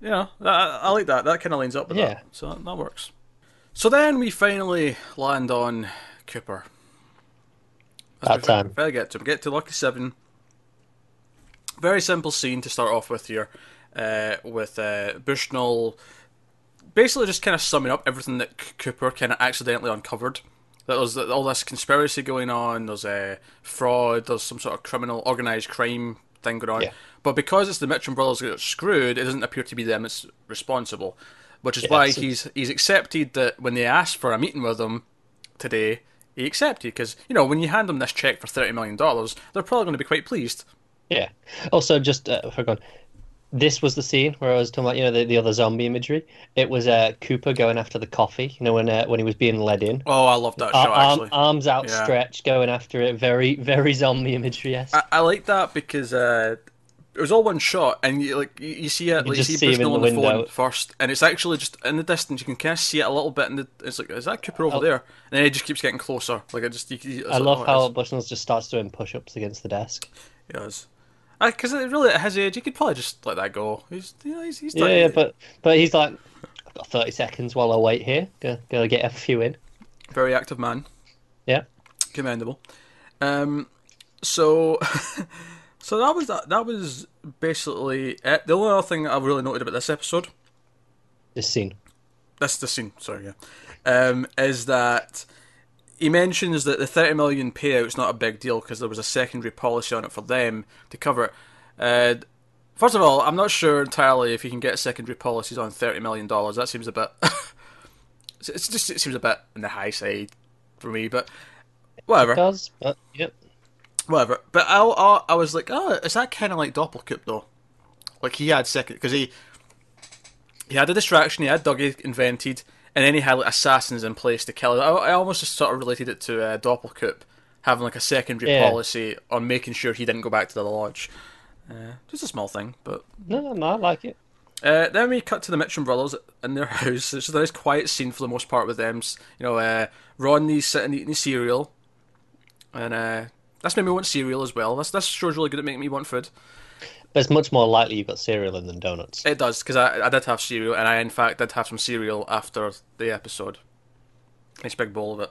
you know, I, I like that. That kind of lines up with Yeah. that. So that, that works." So then we finally land on Cooper. That time. Finally get to we get to Lucky Seven. Very simple scene to start off with here, uh, with uh, Bushnell basically just kind of summing up everything that Cooper kind of accidentally uncovered. That there's all this conspiracy going on. There's a fraud. There's some sort of criminal organized crime thing going on. Yeah. But because it's the Mitchum brothers that got screwed, it doesn't appear to be them that's responsible. Which is Yeah, why he's he's accepted that when they asked for a meeting with him today, he accepted because you know when you hand them this check for thirty million dollars, they're probably going to be quite pleased. Yeah. Also, just uh, forgot. This was the scene where I was talking about, you know, the, the other zombie imagery. It was uh, Cooper going after the coffee, you know, when uh, when he was being led in. Oh, I love that Ar- shot arm- arms outstretched, going after it. Very, very zombie imagery. Yes. I, I like that because uh, it was all one shot, and you like you, you see it, like you see, see in the on the phone first, and it's actually just in the distance. You can kind of see it a little bit, and it's like, is that Cooper over Oh. there? And then it just keeps getting closer. Like I just, you, you, I like, love oh, it how. Bushnell just starts doing push-ups against the desk. He does. Because it really, at his age, you could probably just let that go. He's, you know, he's, he's Yeah, yeah, but but he's like, I've got thirty seconds while I wait here. Go, go get a few in. very active man. Yeah. commendable. Um, so, so that was that. That was basically it. The only other thing I really noted about this episode, This scene. this the scene, sorry, yeah, um, is that he mentions that the thirty million payout's not a big deal because there was a secondary policy on it for them to cover it. Uh, first of all, I'm not sure entirely if you can get secondary policies on thirty million dollars. That seems a bit. it's just it seems a bit on the high side for me, but whatever. Does but yep. whatever. But I, I, I was like, oh, is that kind of like Doppelcoop though? Like he had second because he he had a distraction. He had Dougie invented, and then he had like assassins in place to kill. I, I almost just sort of related it to uh, Doppelcoop having like a secondary Yeah. policy on making sure he didn't go back to the lodge. Uh, just a small thing, but No, no, I like it. uh, then we cut to the Mitchum brothers in their house. It's a nice quiet scene for the most part with them. You know, uh, Rodney's sitting eating cereal, and uh, that's made me want cereal as well. That's this show's really good at making me want food. But it's much more likely you've got cereal in than donuts. It does because I, I did have cereal, and I in fact did have some cereal after the episode. Nice big bowl of it.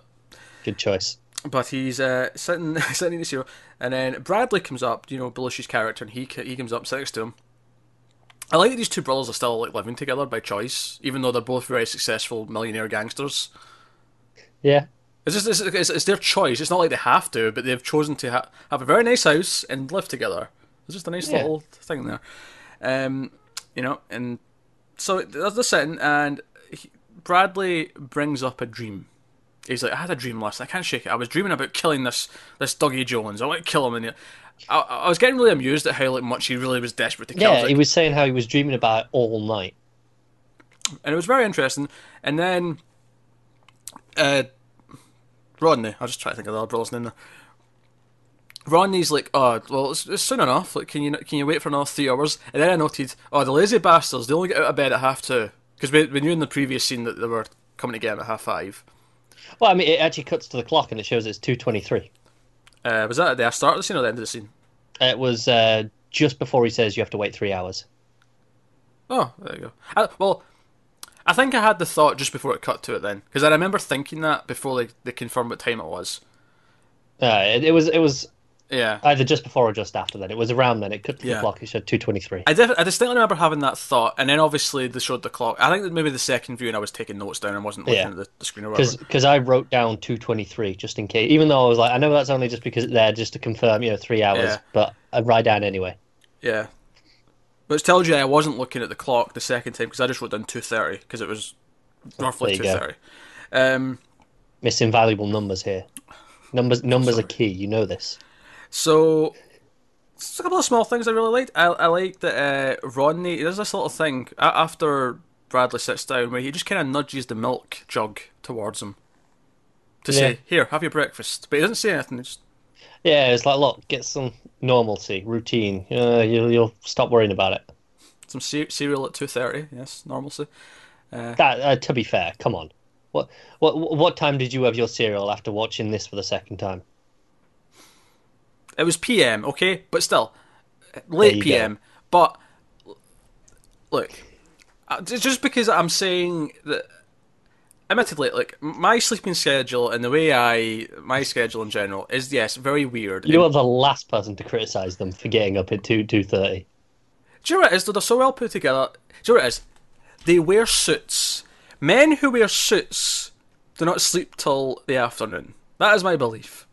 Good choice. But he's uh, sitting sitting eating cereal, and then Bradley comes up. You know Belushi's character, and he he comes up, sits next to him. I like that these two brothers are still like living together by choice, even though they're both very successful millionaire gangsters. Yeah. It's just it's, it's, it's their choice. It's not like they have to, but they've chosen to ha- have a very nice house and live together. It's just a nice Yeah. little thing there, um, you know. And so they're they're and he, Bradley brings up a dream. He's like, I had a dream last night. I can't shake it. I was dreaming about killing this this Dougie Jones. I want to kill him. And I, I was getting really amused at how like much he really was desperate to kill. I was Yeah, like- he was saying how he was dreaming about it all night. and it was very interesting. And then, uh, Rodney, I'll just try to think of the other brother's name. There. Rodney's like, oh, well, it's, it's soon enough. Like, can you can you wait for another three hours? And then I noted, oh, the lazy bastards, they only get out of bed at half two because we, we knew in the previous scene that they were coming to get him at half five. Well, I mean, it actually cuts to the clock and it shows it's two twenty-three. Uh, was that at the start of the scene or the end of the scene? It was uh, just before he says you have to wait three hours. Oh, there you go. I, well, I think I had the thought just before it cut to it then because I remember thinking that before they, they confirmed what time it was. Uh, it, it was it was Yeah. either just before or just after then. It was around then. It cut to Yeah. the clock. It showed two twenty-three. I, def- I distinctly remember having that thought, and then obviously they showed the clock. I think that maybe the second viewing I was taking notes down and wasn't looking Yeah. at the, the screen or whatever. Because I wrote down two twenty-three just in case. Even though I was like, I know that's only just because it's there just to confirm, you know, three hours. Yeah. But I write down anyway. Yeah, which tells you I wasn't looking at the clock the second time because I just wrote down two thirty because it was roughly two There you thirty. Um, Missing valuable numbers here. Numbers numbers are key. You know this. So a couple of small things I really liked. I, I liked that uh, Rodney. There's this little thing after Bradley sits down where he just kind of nudges the milk jug towards him to Yeah. say, "Here, have your breakfast," but he doesn't say anything. Just Yeah, it's like, look, get some normalcy, routine. Uh, you'll you'll stop worrying about it. some ce- cereal at two thirty. Yes, normalcy. Uh, That, uh, to be fair, come on. What what what time did you have your cereal after watching this for the second time? It was PM, okay, but still late PM. But look, uh, just because I'm saying that, admittedly, like my sleeping schedule and the way I my schedule in general is yes very weird. You what? The last person to criticize them for getting up at two two thirty. Do you know what it is? Though they're so well put together. Do you know what it is? They wear suits. Men who wear suits do not sleep till the afternoon. That is my belief.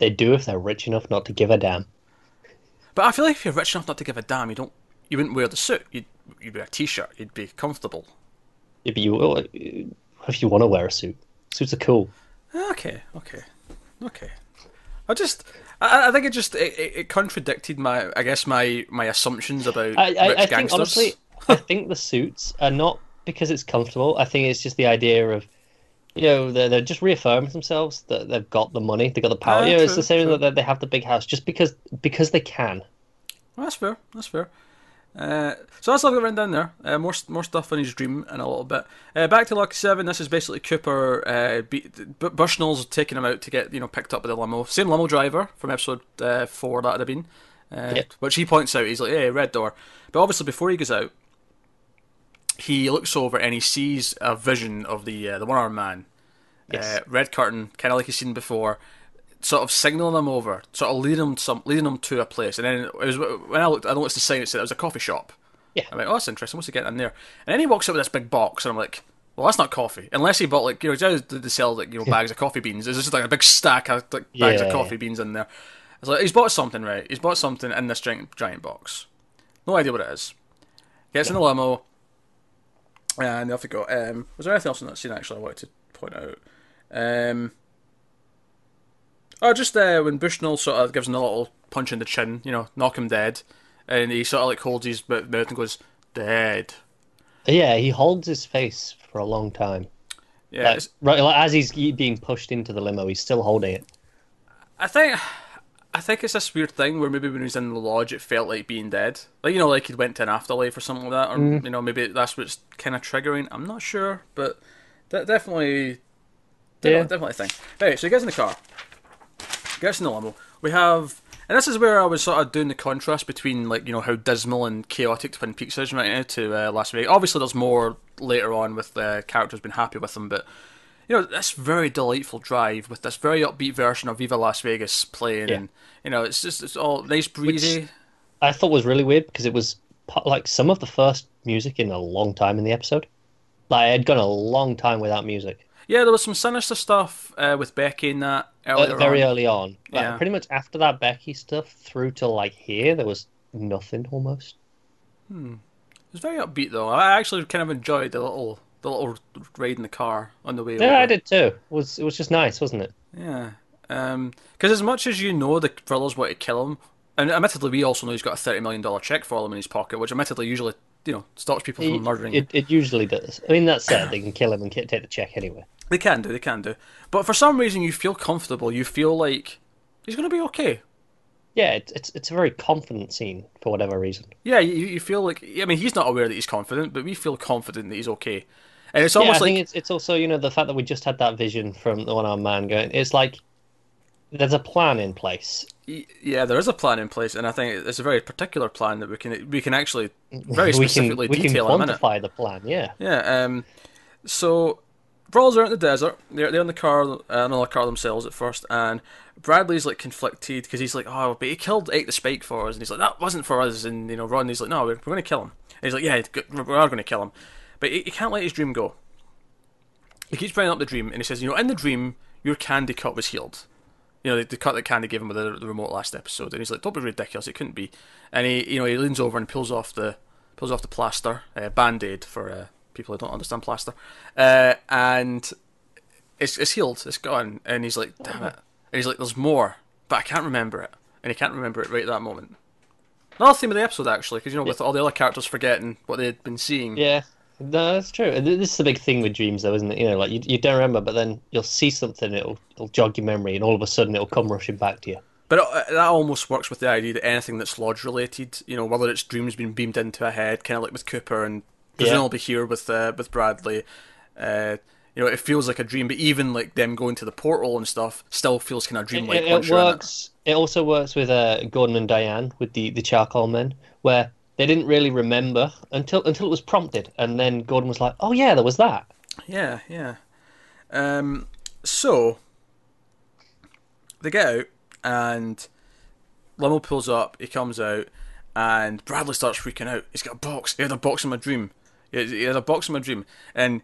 They do if they're rich enough not to give a damn. But I feel like if you're rich enough not to give a damn, you don't. You wouldn't wear the suit. You'd you'd wear a t-shirt. You'd be comfortable. Uh, if you what if you want to wear a suit, suits are cool. Okay, okay, okay. I just, I, I think it just it, it contradicted my, I guess my my assumptions about I, I, rich I think honestly, I think the suits are not because it's comfortable. I think it's just the idea of, you know, they're, they're just reaffirming themselves that they've got the money, they've got the power. Yeah, you know, it's the same true. that they have the big house just because because they can. Well, that's fair. That's fair. Uh, so that's all I've got written down there. Uh, more more stuff in his dream in a little bit. Uh, back to Lucky Seven. This is basically Cooper. Uh, be- B- Bushnell's taking him out to get you know picked up with the limo. Same limo driver from episode uh, four that would have been. Uh, Yep. Which he points out. He's like, "Hey, red door." But obviously, before he goes out, he looks over and he sees a vision of the uh, the one armed man. Yes. Uh, red curtain, kind of like he's seen before, sort of signaling him over, sort of leading him some, leading him to a place. And then it was when I looked, I noticed the sign. It said it was a coffee shop. Yeah. I'm like, oh, that's interesting. What's he getting in there? And then he walks up with this big box, and I'm like, well, that's not coffee. Unless he bought like you know, they they sell like you know bags of coffee beans. There's just like a big stack of like bags of Yeah. coffee beans in there. It's like he's bought something, right? He's bought something in this giant giant box. No idea what it is. Gets in the limo, and have to. Um, was there anything else in that scene actually I wanted to point out? Um, oh, just uh, when Bushnell sort of gives him a little punch in the chin, you know, knock him dead, and he sort of like holds his mouth and goes, "Dead." Yeah, he holds his face for a long time. Yeah, Like, right, like, as he's being pushed into the limo, he's still holding it. I think. I think it's this weird thing where maybe when he was in the lodge, it felt like being dead. Like you know, like he went to an afterlife or something like that, or Mm. you know, maybe that's what's kind of triggering. I'm not sure, but de- definitely, de- Yeah. definitely a thing. Right, so he gets in the car, gets in the limo. We have, and this is where I was sort of doing the contrast between like you know how dismal and chaotic Twin Peaks is right now to uh, Las Vegas. Obviously, there's more later on with the characters being happy with them, but you know, this very delightful drive with this very upbeat version of Viva Las Vegas playing, Yeah. and you know, it's just it's all nice breezy. I thought was really weird because it was like some of the first music in a long time in the episode. Like I had gone a long time without music. Yeah, there was some sinister stuff uh, with Becky in that earlier Uh, very on. early on. Like, Yeah. Pretty much after that Becky stuff through to like here, there was nothing almost. It was very upbeat though. I actually kind of enjoyed the little the little ride in the car on the way. Yeah, over. I did too. It was it was just nice, wasn't it? Yeah, um, because as much as you know the thrillers want to kill him, and admittedly we also know he's got a thirty million dollar check for him in his pocket, which admittedly usually you know stops people from It, murdering. it, it usually does. I mean, that said, they can kill him and take the check anyway. They can do, they can do. But for some reason, you feel comfortable. You feel like he's going to be okay. Yeah, it's, it's it's a very confident scene for whatever reason. Yeah, you, you feel like. I mean, he's not aware that he's confident, but we feel confident that he's okay. And it's Yeah, I almost think it's it's also you know the fact that we just had that vision from the one armed man going. It's like there's a plan in place. yeah, there is a plan in place, and I think it's a very particular plan that we can we can actually very we can specifically we can detail in a minute. quantify the plan. Yeah, Yeah. Um. So, Brawls are out in the desert. They're they're in the car, uh, another car themselves at first, and Bradley's like conflicted because he's like, oh, but he killed Ike the Spike for us, and he's like, that wasn't for us, and you know, Ron, Rodney's like, no, we're, we're going to kill him. And he's like, yeah, we are going to kill him, but he, he can't let his dream go. He keeps bringing up the dream, and he says, you know, in the dream, your Candie cut was healed. You know, the, the cut that Candie gave him with the, the remote last episode, and he's like, "Don't be ridiculous! It couldn't be." And he, you know, he leans over and pulls off the pulls off the plaster, uh, band aid for uh, people who don't understand plaster, uh, and it's it's healed, it's gone. And he's like, "Damn it!" And he's like, "There's more, but I can't remember it," and he can't remember it right at that moment. Another theme of the episode, actually, because you know, with all the other characters forgetting what they had been seeing. yeah, no, that's true. Th- This is the big thing with dreams, though, isn't it? You know, like you, you don't remember, but then you'll see something, it'll it'll jog your memory, and all of a sudden it'll come rushing back to you. But it, that almost works with the idea that anything that's lodge related, you know, whether it's dreams being beamed into a head, kind of like with Cooper and presumably here with uh, with Bradley, uh, you know, it feels like a dream. But even like them going to the portal and stuff, still feels kind of dreamlike. it, once it you're it. works. It. also works with uh, Gordon and Diane with the, the charcoal men, where they didn't really remember until until it was prompted, and then Gordon was like, "Oh yeah, there was that." Yeah, yeah. Um, so they get out, and limo pulls up. He comes out, and Bradley starts freaking out. He's got a box. He had a box in my dream. He had a box in my dream, and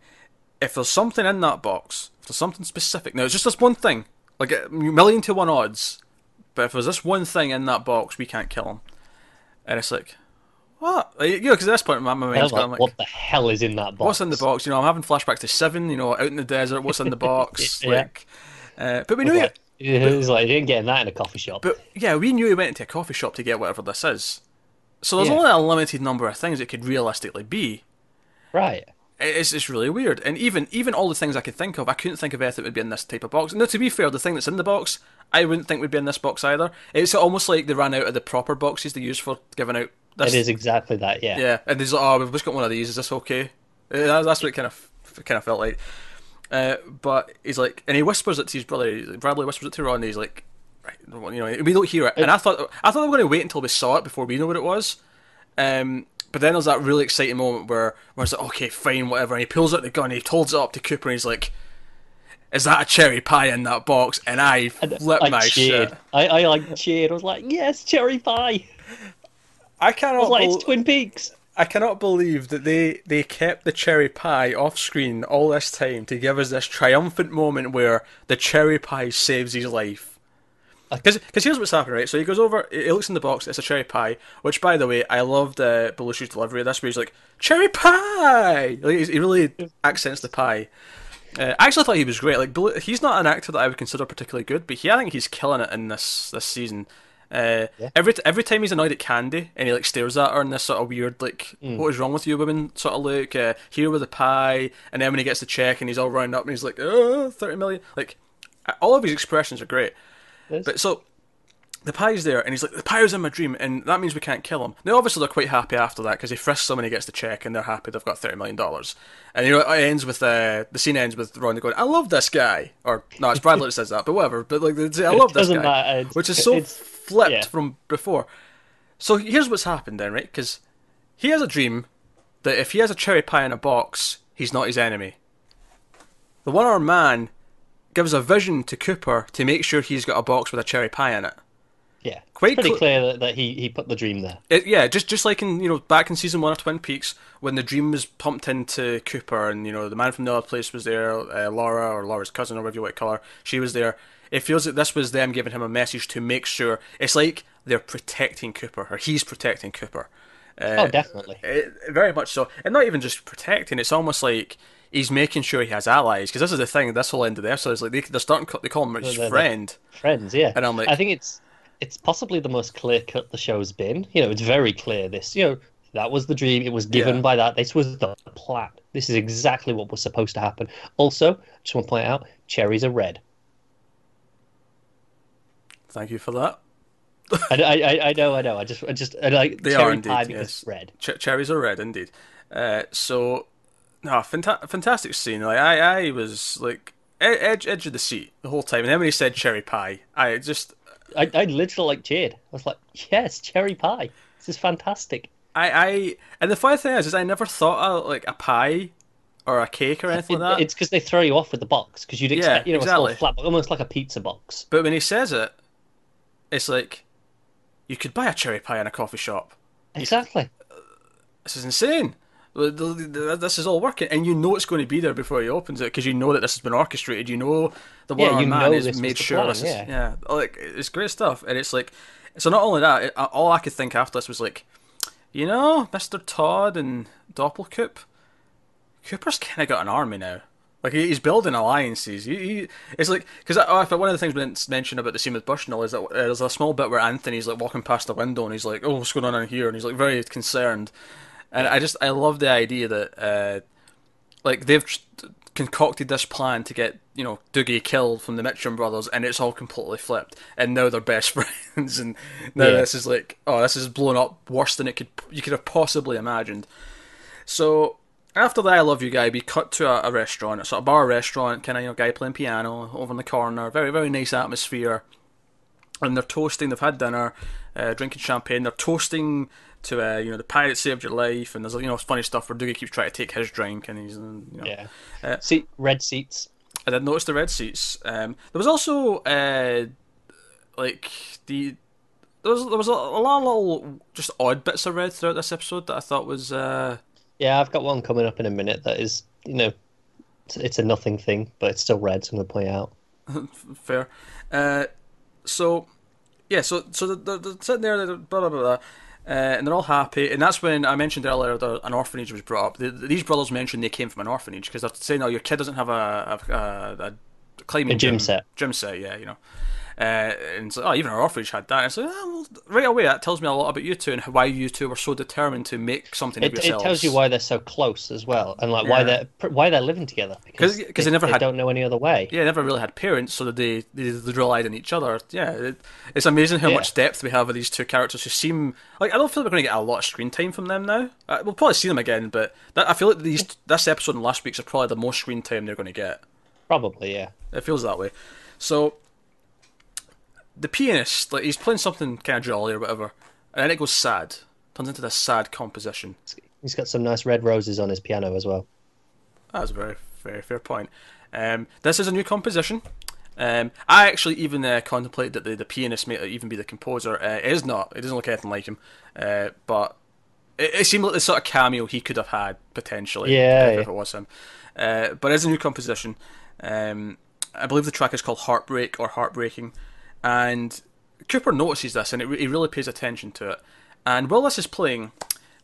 if there's something in that box, if there's something specific. Now it's just this one thing, like a million to one odds. But if there's this one thing in that box, we can't kill him. And it's like, what? Like, you know, because at this point, my, my mind's like, like, "What the hell is in that box?" what's in the box? You know, I'm having flashbacks to Seven. You know, out in the desert. What's in the box? Yeah. Like, uh, but we knew. Like, it was like you didn't get that in a coffee shop. But yeah, we knew he went into a coffee shop to get whatever this is. So there's Yeah. only a limited number of things it could realistically be. right. It's it's really weird. And even even all the things I could think of, I couldn't think of anything that would be in this type of box. Now, to be fair, the thing that's in the box, I wouldn't think would be in this box either. It's almost like they ran out of the proper boxes they use for giving out. This. It is exactly that, yeah. Yeah, and he's like, "Oh, we've just got one of these. Is this okay?" Uh, That's what it kind of kind of felt like. Uh, but he's like, and he whispers it to his brother. Bradley whispers it to Ron. And he's like, right, you know, we don't hear it. And I thought, I thought they were going to wait until we saw it before we know what it was. Um, but then there's that really exciting moment where, where it's like, okay, fine, whatever. And he pulls out the gun, he holds it up to Cooper, and he's like, "Is that a cherry pie in that box?" And I flip my cheered. shit. I, I like cheered. I was like, yes, cherry pie. I I cannot. was like, bel- it's Twin Peaks. I cannot believe that they, they kept the cherry pie off screen all this time to give us this triumphant moment where the cherry pie saves his life. Because here's what's happening, right? So he goes over, he looks in the box, it's a cherry pie, which, by the way, I loved uh, Belushi's delivery of this, where he's like, cherry pie! Like, he really accents the pie. Uh, I actually thought he was great. Like, Belu- he's not an actor that I would consider particularly good, but he, I think he's killing it in this this season. Uh, Yeah. Every every time he's annoyed at Candie and he like stares at her in this sort of weird like Mm. what is wrong with you women sort of look uh, here with the pie and then when he gets the check and he's all round up and he's like oh 30 million like all of his expressions are great. There's- but so the pie's there and he's like the pie was in my dream and that means we can't kill him. Now obviously they're quite happy after that because he frisks someone he gets the check and they're happy they've got 30 million dollars. And you know it ends with uh, the scene ends with Ron going I love this guy or no it's Bradley that says that but whatever but like I love this guy matter, which is so it's- flipped yeah. from before so here's what's happened then right because he has a dream that if he has a cherry pie in a box he's not his enemy the one-armed man gives a vision to Cooper to make sure he's got a box with a cherry pie in it Yeah, Quite it's pretty cl- clear that, that he, he put the dream there. It, yeah, just just like in you know back in season one of Twin Peaks when the dream was pumped into Cooper and you know the man from the other place was there, uh, Laura or Laura's cousin or whatever you want to call her, she was there. It feels that this was them giving him a message to make sure it's like they're protecting Cooper or he's protecting Cooper. Uh, Oh, definitely. it, very much so, and not even just protecting. It's almost like he's making sure he has allies because this is the thing. This whole end of the episode is like they, they're starting. They call him his They're- they're- friend. Friends, yeah. And I'm like- I think it's it's possibly the most clear cut the show's been. You know, it's very clear. This, you know, that was the dream. It was given Yeah. by that. This was the plan. This is exactly what was supposed to happen. Also, just want to point out, cherries are red. Thank you for that. I, I, I- know, I know. I just, I just, I like They cherry are indeed, pie because yes. red. Ch- cherries are red, indeed. Uh, so, no, fanta- fantastic scene. Like I, I was like edge, edge of the seat the whole time, and then when he said cherry pie, I just, I, I literally like cheered. I was like, yes, cherry pie. This is fantastic. I, I, and the funny thing is, is I never thought of like a pie or a cake or anything It- like that. It's because they throw you off with the box because you'd Yeah, expect, you know, exactly. a flat, almost like a pizza box. But when he says it, it's like you could buy a cherry pie in a coffee shop. Exactly. This is insane. This is all working, and you know it's going to be there before he opens it because you know that this has been orchestrated. You know the Yeah, one you man has made sure plan, this is yeah. yeah, like it's great stuff. And it's like, so not only that, it, all I could think after this was like, you know, Mister Todd and Doppelcoop, Cooper's kind of got an army now. Like he's building alliances. He, he it's like because oh, if one of the things we didn't mention about the scene with Bushnell is that uh, there's a small bit where Anthony's like walking past the window and he's like, "Oh, what's going on in here?" and he's like very concerned. And I just I love the idea that uh, like they've tr- concocted this plan to get you know Dougie killed from the Mitchum brothers, and it's all completely flipped. And now they're best friends, and now Yeah. this is like oh, this is blown up worse than it could you could have possibly imagined. So after the I Love You guy, we cut to a, a restaurant, a sort of bar restaurant, kind of you know guy playing piano over in the corner, very very nice atmosphere. And they're toasting. They've had dinner, uh, drinking champagne. They're toasting to uh, you know the pirate saved your life, and there's you know funny stuff where Dougie keeps trying to take his drink, and he's you know, Yeah. Uh, See, red seats. I did notice the red seats. Um, there was also uh, like the there was there was a, a lot of little just odd bits of red throughout this episode that I thought was uh, Yeah, I've got one coming up in a minute that is, you know, it's, it's a nothing thing, but it's still red, so I'm going to point out. fair. Uh, so yeah, so so they're, they're sitting there, they're blah blah blah, blah uh, and they're all happy. And that's when I mentioned earlier that an orphanage was brought up. The, these brothers mentioned they came from an orphanage because they're saying, "Oh, your kid doesn't have a a, a, a climbing A gym gym set. Gym set, yeah, you know." Uh, and like, oh, even our orphanage had that. And like, oh, well, right away, that tells me a lot about you two and why you two were so determined to make something It, of it tells you why they're so close as well, and like why Yeah. they're why they're living together 'cause because they never had- don't know any other way. yeah, never really had parents, so they they, they relied on each other. Yeah, it, it's amazing how Yeah. much depth we have of these two characters who seem like I don't feel like we're going to get a lot of screen time from them now. Uh, we'll probably see them again, but that, I feel like these this episode and last week's are probably the most screen time they're going to get. Probably, yeah. It feels that way. So the pianist, like he's playing something kind of jolly or whatever, and then it goes sad. Turns into this sad composition. He's got some nice red roses on his piano as well. That's a very, very fair point. Um, this is a new composition. Um, I actually even uh, contemplated that the, the pianist may even be the composer. Uh, it is not. It doesn't look anything like him. Uh, but it, it seemed like the sort of cameo he could have had potentially. Yeah, if, yeah. it was him. Uh, but it's a new composition. Um, I believe the track is called Heartbreak or Heartbreaking, and Cooper notices this and it, he really pays attention to it. And while this is playing,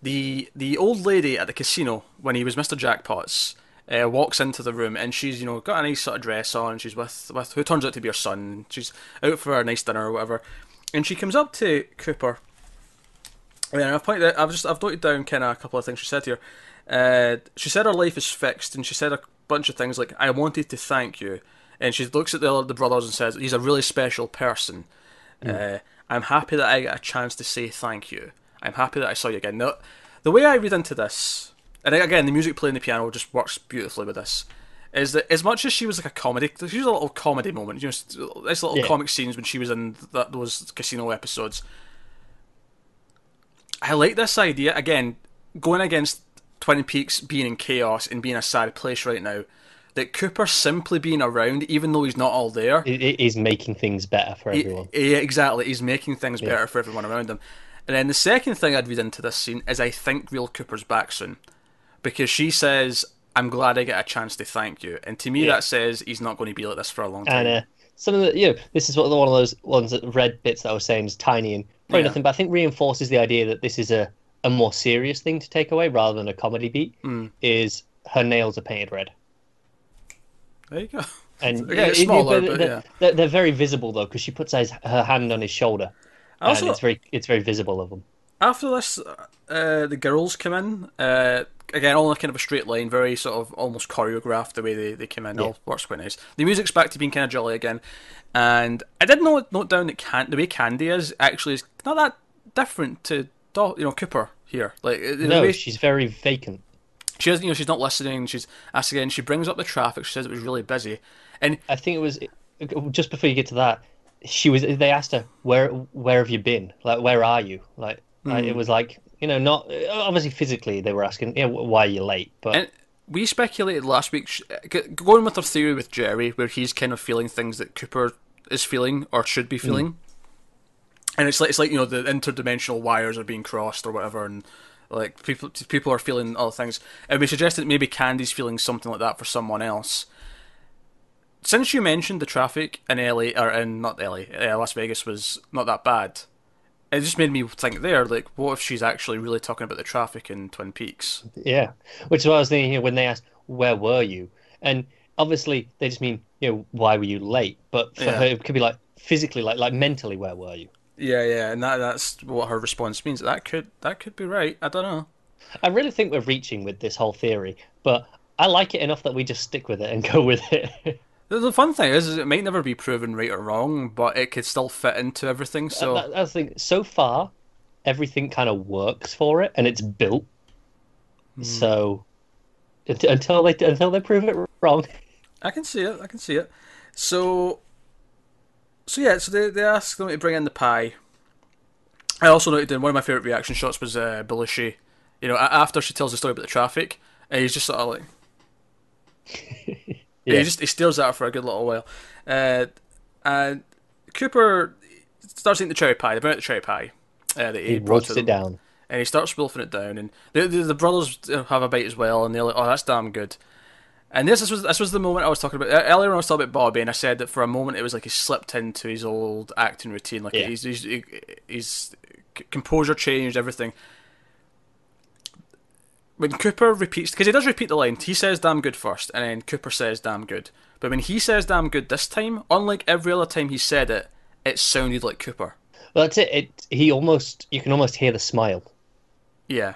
the the old lady at the casino when he was Mr. Jackpots uh, walks into the room and she's you know got a nice sort of dress on. She's with with who turns out to be her son. She's out for a nice dinner or whatever, and she comes up to Cooper. And I've pointed I've just I've noted down kind of a couple of things she said here. Uh, she said her life is fixed, and she said a bunch of things like "I wanted to thank you," and she looks at the the brothers and says, "He's a really special person." Uh, I'm happy that I got a chance to say thank you. I'm happy that I saw you again. Now, the way I read into this, and again, the music playing the piano just works beautifully with this, is that as much as she was like a comedy, she was a little comedy moment, you know, nice little Yeah. comic scenes when she was in that, those casino episodes. I like this idea again, going against Twin Peaks being in chaos and being a sad place right now. That Cooper simply being around, even though he's not all there, is making things better for everyone. yeah, exactly. He's making things better for everyone around him. And then the second thing I'd read into this scene is I think real Cooper's back soon. Because she says, I'm glad I get a chance to thank you. And to me, Yeah. that says he's not going to be like this for a long time. And uh, some of the, you know, this is one of those ones that red bits that I was saying is tiny and probably Yeah. nothing, but I think reinforces the idea that this is a, a more serious thing to take away rather than a comedy beat. Hmm. Is her nails are painted red. There you go. And Okay, it's it- it- smaller, but but they're, yeah. they're, they're very visible though because she puts his, her hand on his shoulder, Also, and it's very it's very visible of them. after this, uh, the girls come in. Uh, again, all in kind of a straight line, very sort of almost choreographed the way they, they came in. All works quite nice. The music's back to being kind of jolly again, and I did note note down that can, the way Candie is actually is not that different to you know Cooper here. Like No, way she's very vacant. She has, you know, she's not listening. She's asking again. She brings up the traffic. She says it was really busy, and I think it was just before you get to that. She was. They asked her where where have you been? Like where are you? Like, like, Hmm. it was like you know not obviously physically they were asking you know, why are you late, but And we speculated last week, going with our theory with Jerry, where he's kind of feeling things that Cooper is feeling or should be feeling. And it's like it's like you know the interdimensional wires are being crossed or whatever, and like people people are feeling other things. And we suggested maybe Candie's feeling something like that for someone else. Since you mentioned the traffic in LA or in not LA, uh, Las Vegas was not that bad. It just made me think there, like, what if she's actually really talking about the traffic in Twin Peaks? yeah. Which is what I was thinking know, when they asked where were you, and obviously they just mean you know why were you late, but for Yeah. her it could be like physically like like mentally where were you? Yeah, yeah, and that that's what her response means. That could that could be right. I don't know. I really think we're reaching with this whole theory, but I like it enough that we just stick with it and go with it. The, fun thing is, is, it might never be proven right or wrong, but it could still fit into everything. So I, that's the thing. So far, everything kind of works for it, and it's built. Hmm. So until they until they prove it wrong, I can see it. I can see it. So, so yeah. So they they ask them to bring in the pie. I also noted in one of my favorite reaction shots was uh, Belushi. You know, after she tells the story about the traffic, and he's just sort of like. Yeah. He just he stares at her for a good little while, uh, and Cooper starts eating the cherry pie. They bring out the cherry pie. Uh, that he, he brought wolfs to it them. down. and he starts wolfing it down, and the, the the brothers have a bite as well, and they're like, "Oh, that's damn good." And this, this was this was the moment I was talking about earlier. When I was talking about Bobby, and I said that for a moment it was like he slipped into his old acting routine, like Yeah. he's he's he- his composure changed, everything. When Cooper repeats, because he does repeat the line, he says "damn good" first, and then Cooper says "damn good." But when he says "damn good" this time, unlike every other time he said it, it sounded like Cooper. Well, that's it. It he almost you can almost hear the smile. Yeah,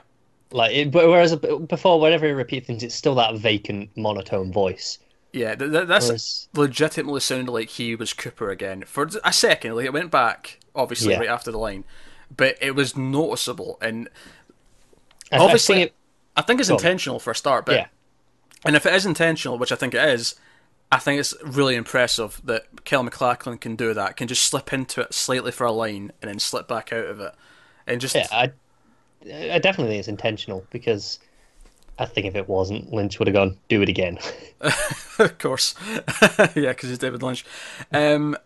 Like, it, but whereas before, whenever he repeats things, it's still that vacant, monotone voice. yeah. Th- th- that's Whereas, legitimately sounded like he was Cooper again for a second. Like it went back, obviously, Yeah. right after the line, but it was noticeable, and I, obviously, I think I think it's Go on. intentional for a start. But Yeah. and if it is intentional, which I think it is, I think it's really impressive that Kyle MacLachlan can do that. Can just slip into it slightly for a line and then slip back out of it, and just yeah, I, I definitely think it's intentional because I think if it wasn't, Lynch would have gone do it again. of course, yeah, because it's David Lynch. Um,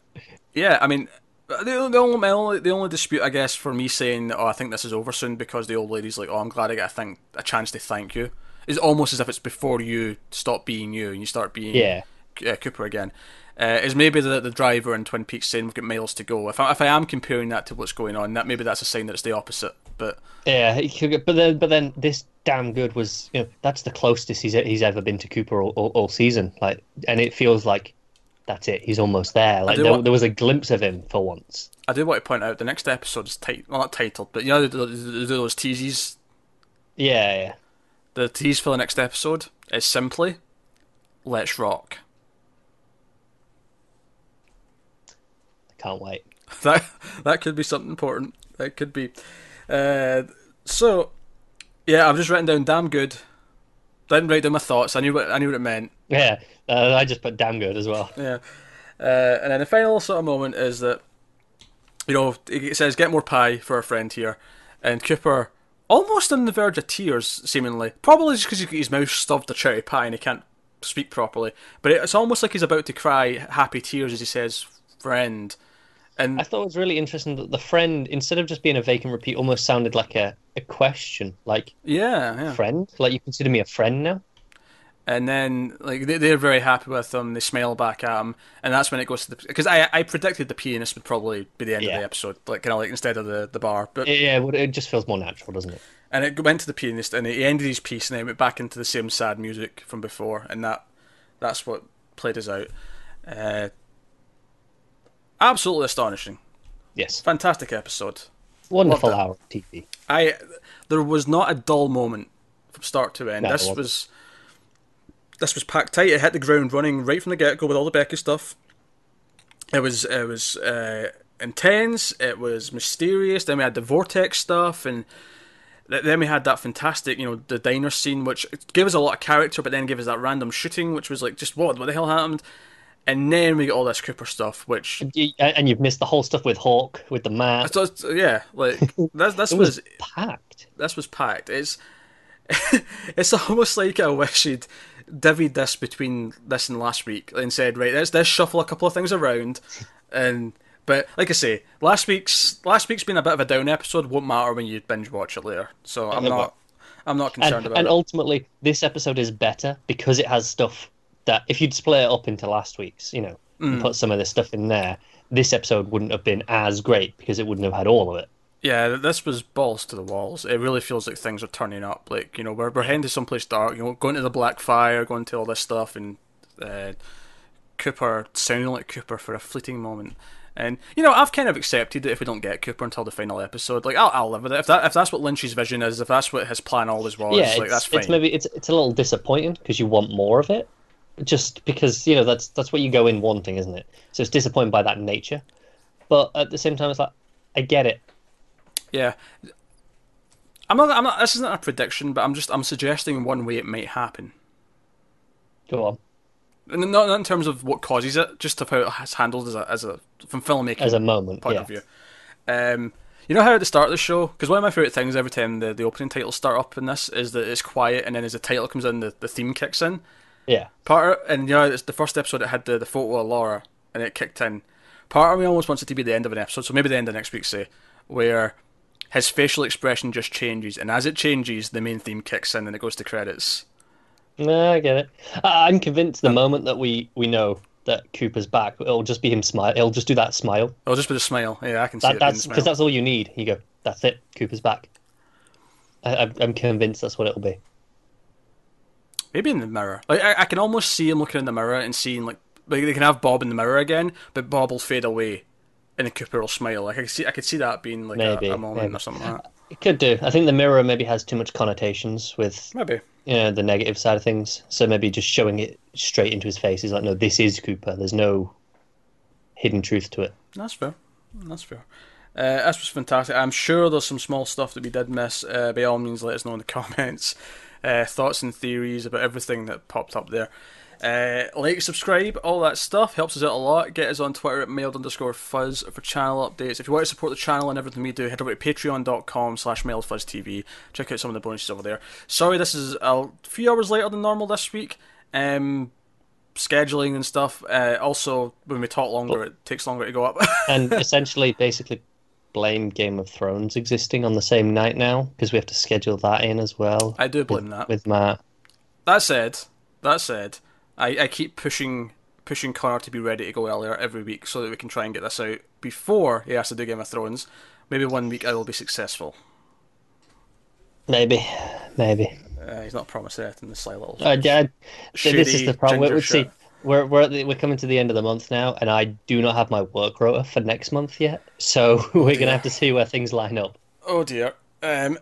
yeah, I mean, the, the only my only the only dispute, I guess, for me saying, "Oh, I think this is over soon," because the old lady's like, "Oh, I'm glad I get a thing, a chance to thank you," is almost as if it's before you stop being you and you start being yeah, uh, Cooper again. Uh, is maybe the the driver in Twin Peaks saying we've got miles to go. If I, if I am comparing that to what's going on, that maybe that's a sign that it's the opposite. But yeah. he could But then, but then this damn good was you know that's the closest he's he's ever been to Cooper all, all, all season. Like, and it feels like that's it. He's almost there. Like there, want- there was a glimpse of him for once. I do want to point out the next episode is tit- well not titled, but you know the- those teases Yeah, yeah. The tease for the next episode is simply Let's Rock. I can't wait. That that could be something important. That could be. Uh, so, yeah, I've just written down damn good. Didn't write down my thoughts. I knew what I knew what it meant. Yeah, uh, I just put damn good as well. Yeah. Uh, and then the final sort of moment is that, you know, it says, get more pie for our friend here. And Cooper, almost on the verge of tears, seemingly. Probably just because he's got his mouth stuffed a cherry pie and he can't speak properly. But it's almost like he's about to cry happy tears as he says, friend. And I thought it was really interesting that the friend, instead of just being a vacant repeat, almost sounded like a, a question, like yeah, yeah. friend, like you consider me a friend now. And then, like, they, they're very happy with him. They smile back at him, and that's when it goes to the because I I predicted the pianist would probably be the end of the episode, like kind of like instead of the the bar. But Yeah, well, it just feels more natural, doesn't it? and it went to the pianist, and he ended his piece, and then went back into the same sad music from before, and that that's what played us out. Uh, absolutely astonishing, Yes, fantastic episode. wonderful hour of TV. I there was not a dull moment from start to end. No, this was this was packed tight. It hit the ground running right from the get go with all the Becky stuff. It was it was uh, intense. It was mysterious. Then we had the vortex stuff, and th- then we had that fantastic, you know, the diner scene, which gave us a lot of character, but then gave us that random shooting, which was like, just what? What the hell happened? And then we got all this Cooper stuff, which And you've missed the whole stuff with Hawk, with the map. so yeah, like that's that's was was packed. this was packed. It's it's almost like I wish he'd divvied this between this and last week and said, right, let's let's shuffle a couple of things around, and but like I say, last week's last week's been a bit of a down episode. Won't matter when you binge watch it later. So I'm not. I'm not concerned And, about and it. And ultimately, this episode is better because it has stuff that if you'd split it up into last week's, you know, Mm. and put some of this stuff in there, this episode wouldn't have been as great because it wouldn't have had all of it. Yeah, this was balls to the walls. It really feels like things are turning up. Like you know, we're we're heading to someplace dark. You know, going to the Black Fire, going to all this stuff, and uh, Cooper sounding like Cooper for a fleeting moment. And you know, I've kind of accepted that if we don't get Cooper until the final episode, like I'll, I'll live with it. If that if that's what Lynch's vision is, if that's what his plan always was, yeah, like that's fine. it's maybe it's it's a little disappointing because you want more of it, just because you know that's that's what you go in wanting, isn't it? So it's disappointed by that nature, but at the same time, it's like I get it. Yeah. I'm not. I'm not. This isn't a prediction, but I'm just. I'm suggesting one way it might happen. Go on, And not, not in terms of what causes it, just of how it's handled as a as a from filmmaking as a moment, point yeah. of view. Um, you know how at the start of the show, because one of my favorite things every time the, the opening titles start up in this is that it's quiet, and then as the title comes in, the, the theme kicks in. Yeah, Part of, and you know, it's the first episode it had the, the photo of Laura, and it kicked in. Part of me almost wants it to be the end of an episode, so maybe the end of next week, say, where his facial expression just changes, and as it changes, the main theme kicks in, and it goes to credits. no, I get it. I'm convinced the moment that we we know that Cooper's back, it'll just be him smile. It'll just do that smile. It'll just be the smile. Yeah, I can see That, it that's because that's all you need. You go, that's it. Cooper's back. I, I'm convinced that's what it'll be. Maybe in the mirror. Like I, I can almost see him looking in the mirror and seeing like like they can have Bob in the mirror again, but Bob will fade away, and then Cooper will smile. Like I could see, I could see that being like Maybe, a, a moment maybe. or something like that. It could do. I think the mirror maybe has too much connotations with Maybe. you know the negative side of things. So maybe just showing it straight into his face is like, no, this is Cooper. There's no hidden truth to it. That's fair. That's fair. Uh, this was fantastic. I'm sure there's some small stuff that we did miss. Uh, by all means, let us know in the comments. Uh, thoughts and theories about everything that popped up there. Uh, like, subscribe, all that stuff helps us out a lot. Get us on Twitter at mailed underscore fuzz for channel updates. If you want to support the channel and everything we do, head over to patreon.com slash mailedfuzztv. Check out some of the bonuses over there. Sorry, this is a few hours later than normal this week. Um, scheduling and stuff. Uh, also, when we talk longer, it takes longer to go up. And essentially, basically, blame Game of Thrones existing on the same night now because we have to schedule that in as well. I do blame with, that. with Matt. That said, that said, I, I keep pushing pushing Connor to be ready to go earlier every week so that we can try and get this out before he has to do Game of Thrones. Maybe one week I will be successful. Maybe, maybe. Uh, he's not promised anything. This sly little. Uh, yeah, th- this is the problem. We're, see. We're we're the, we're coming to the end of the month now, and I do not have my work rota for next month yet. So we're gonna have to see where things line up. Oh dear. Um,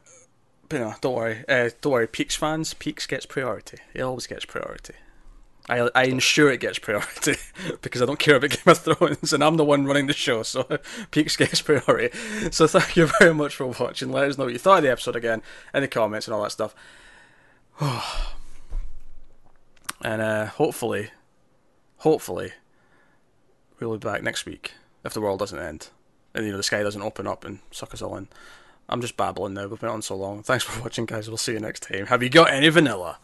but no, don't worry. Uh, don't worry. Peaks fans, Peaks gets priority. It always gets priority. I I ensure it gets priority because I don't care about Game of Thrones and I'm the one running the show, so Peaks gets priority. So thank you very much for watching. Let us know what you thought of the episode again in the comments and all that stuff. and uh, hopefully, hopefully, we'll be back next week if the world doesn't end and you know the sky doesn't open up and suck us all in. I'm just babbling now. We've been on so long. Thanks for watching, guys. We'll see you next time. Have you got any vanilla?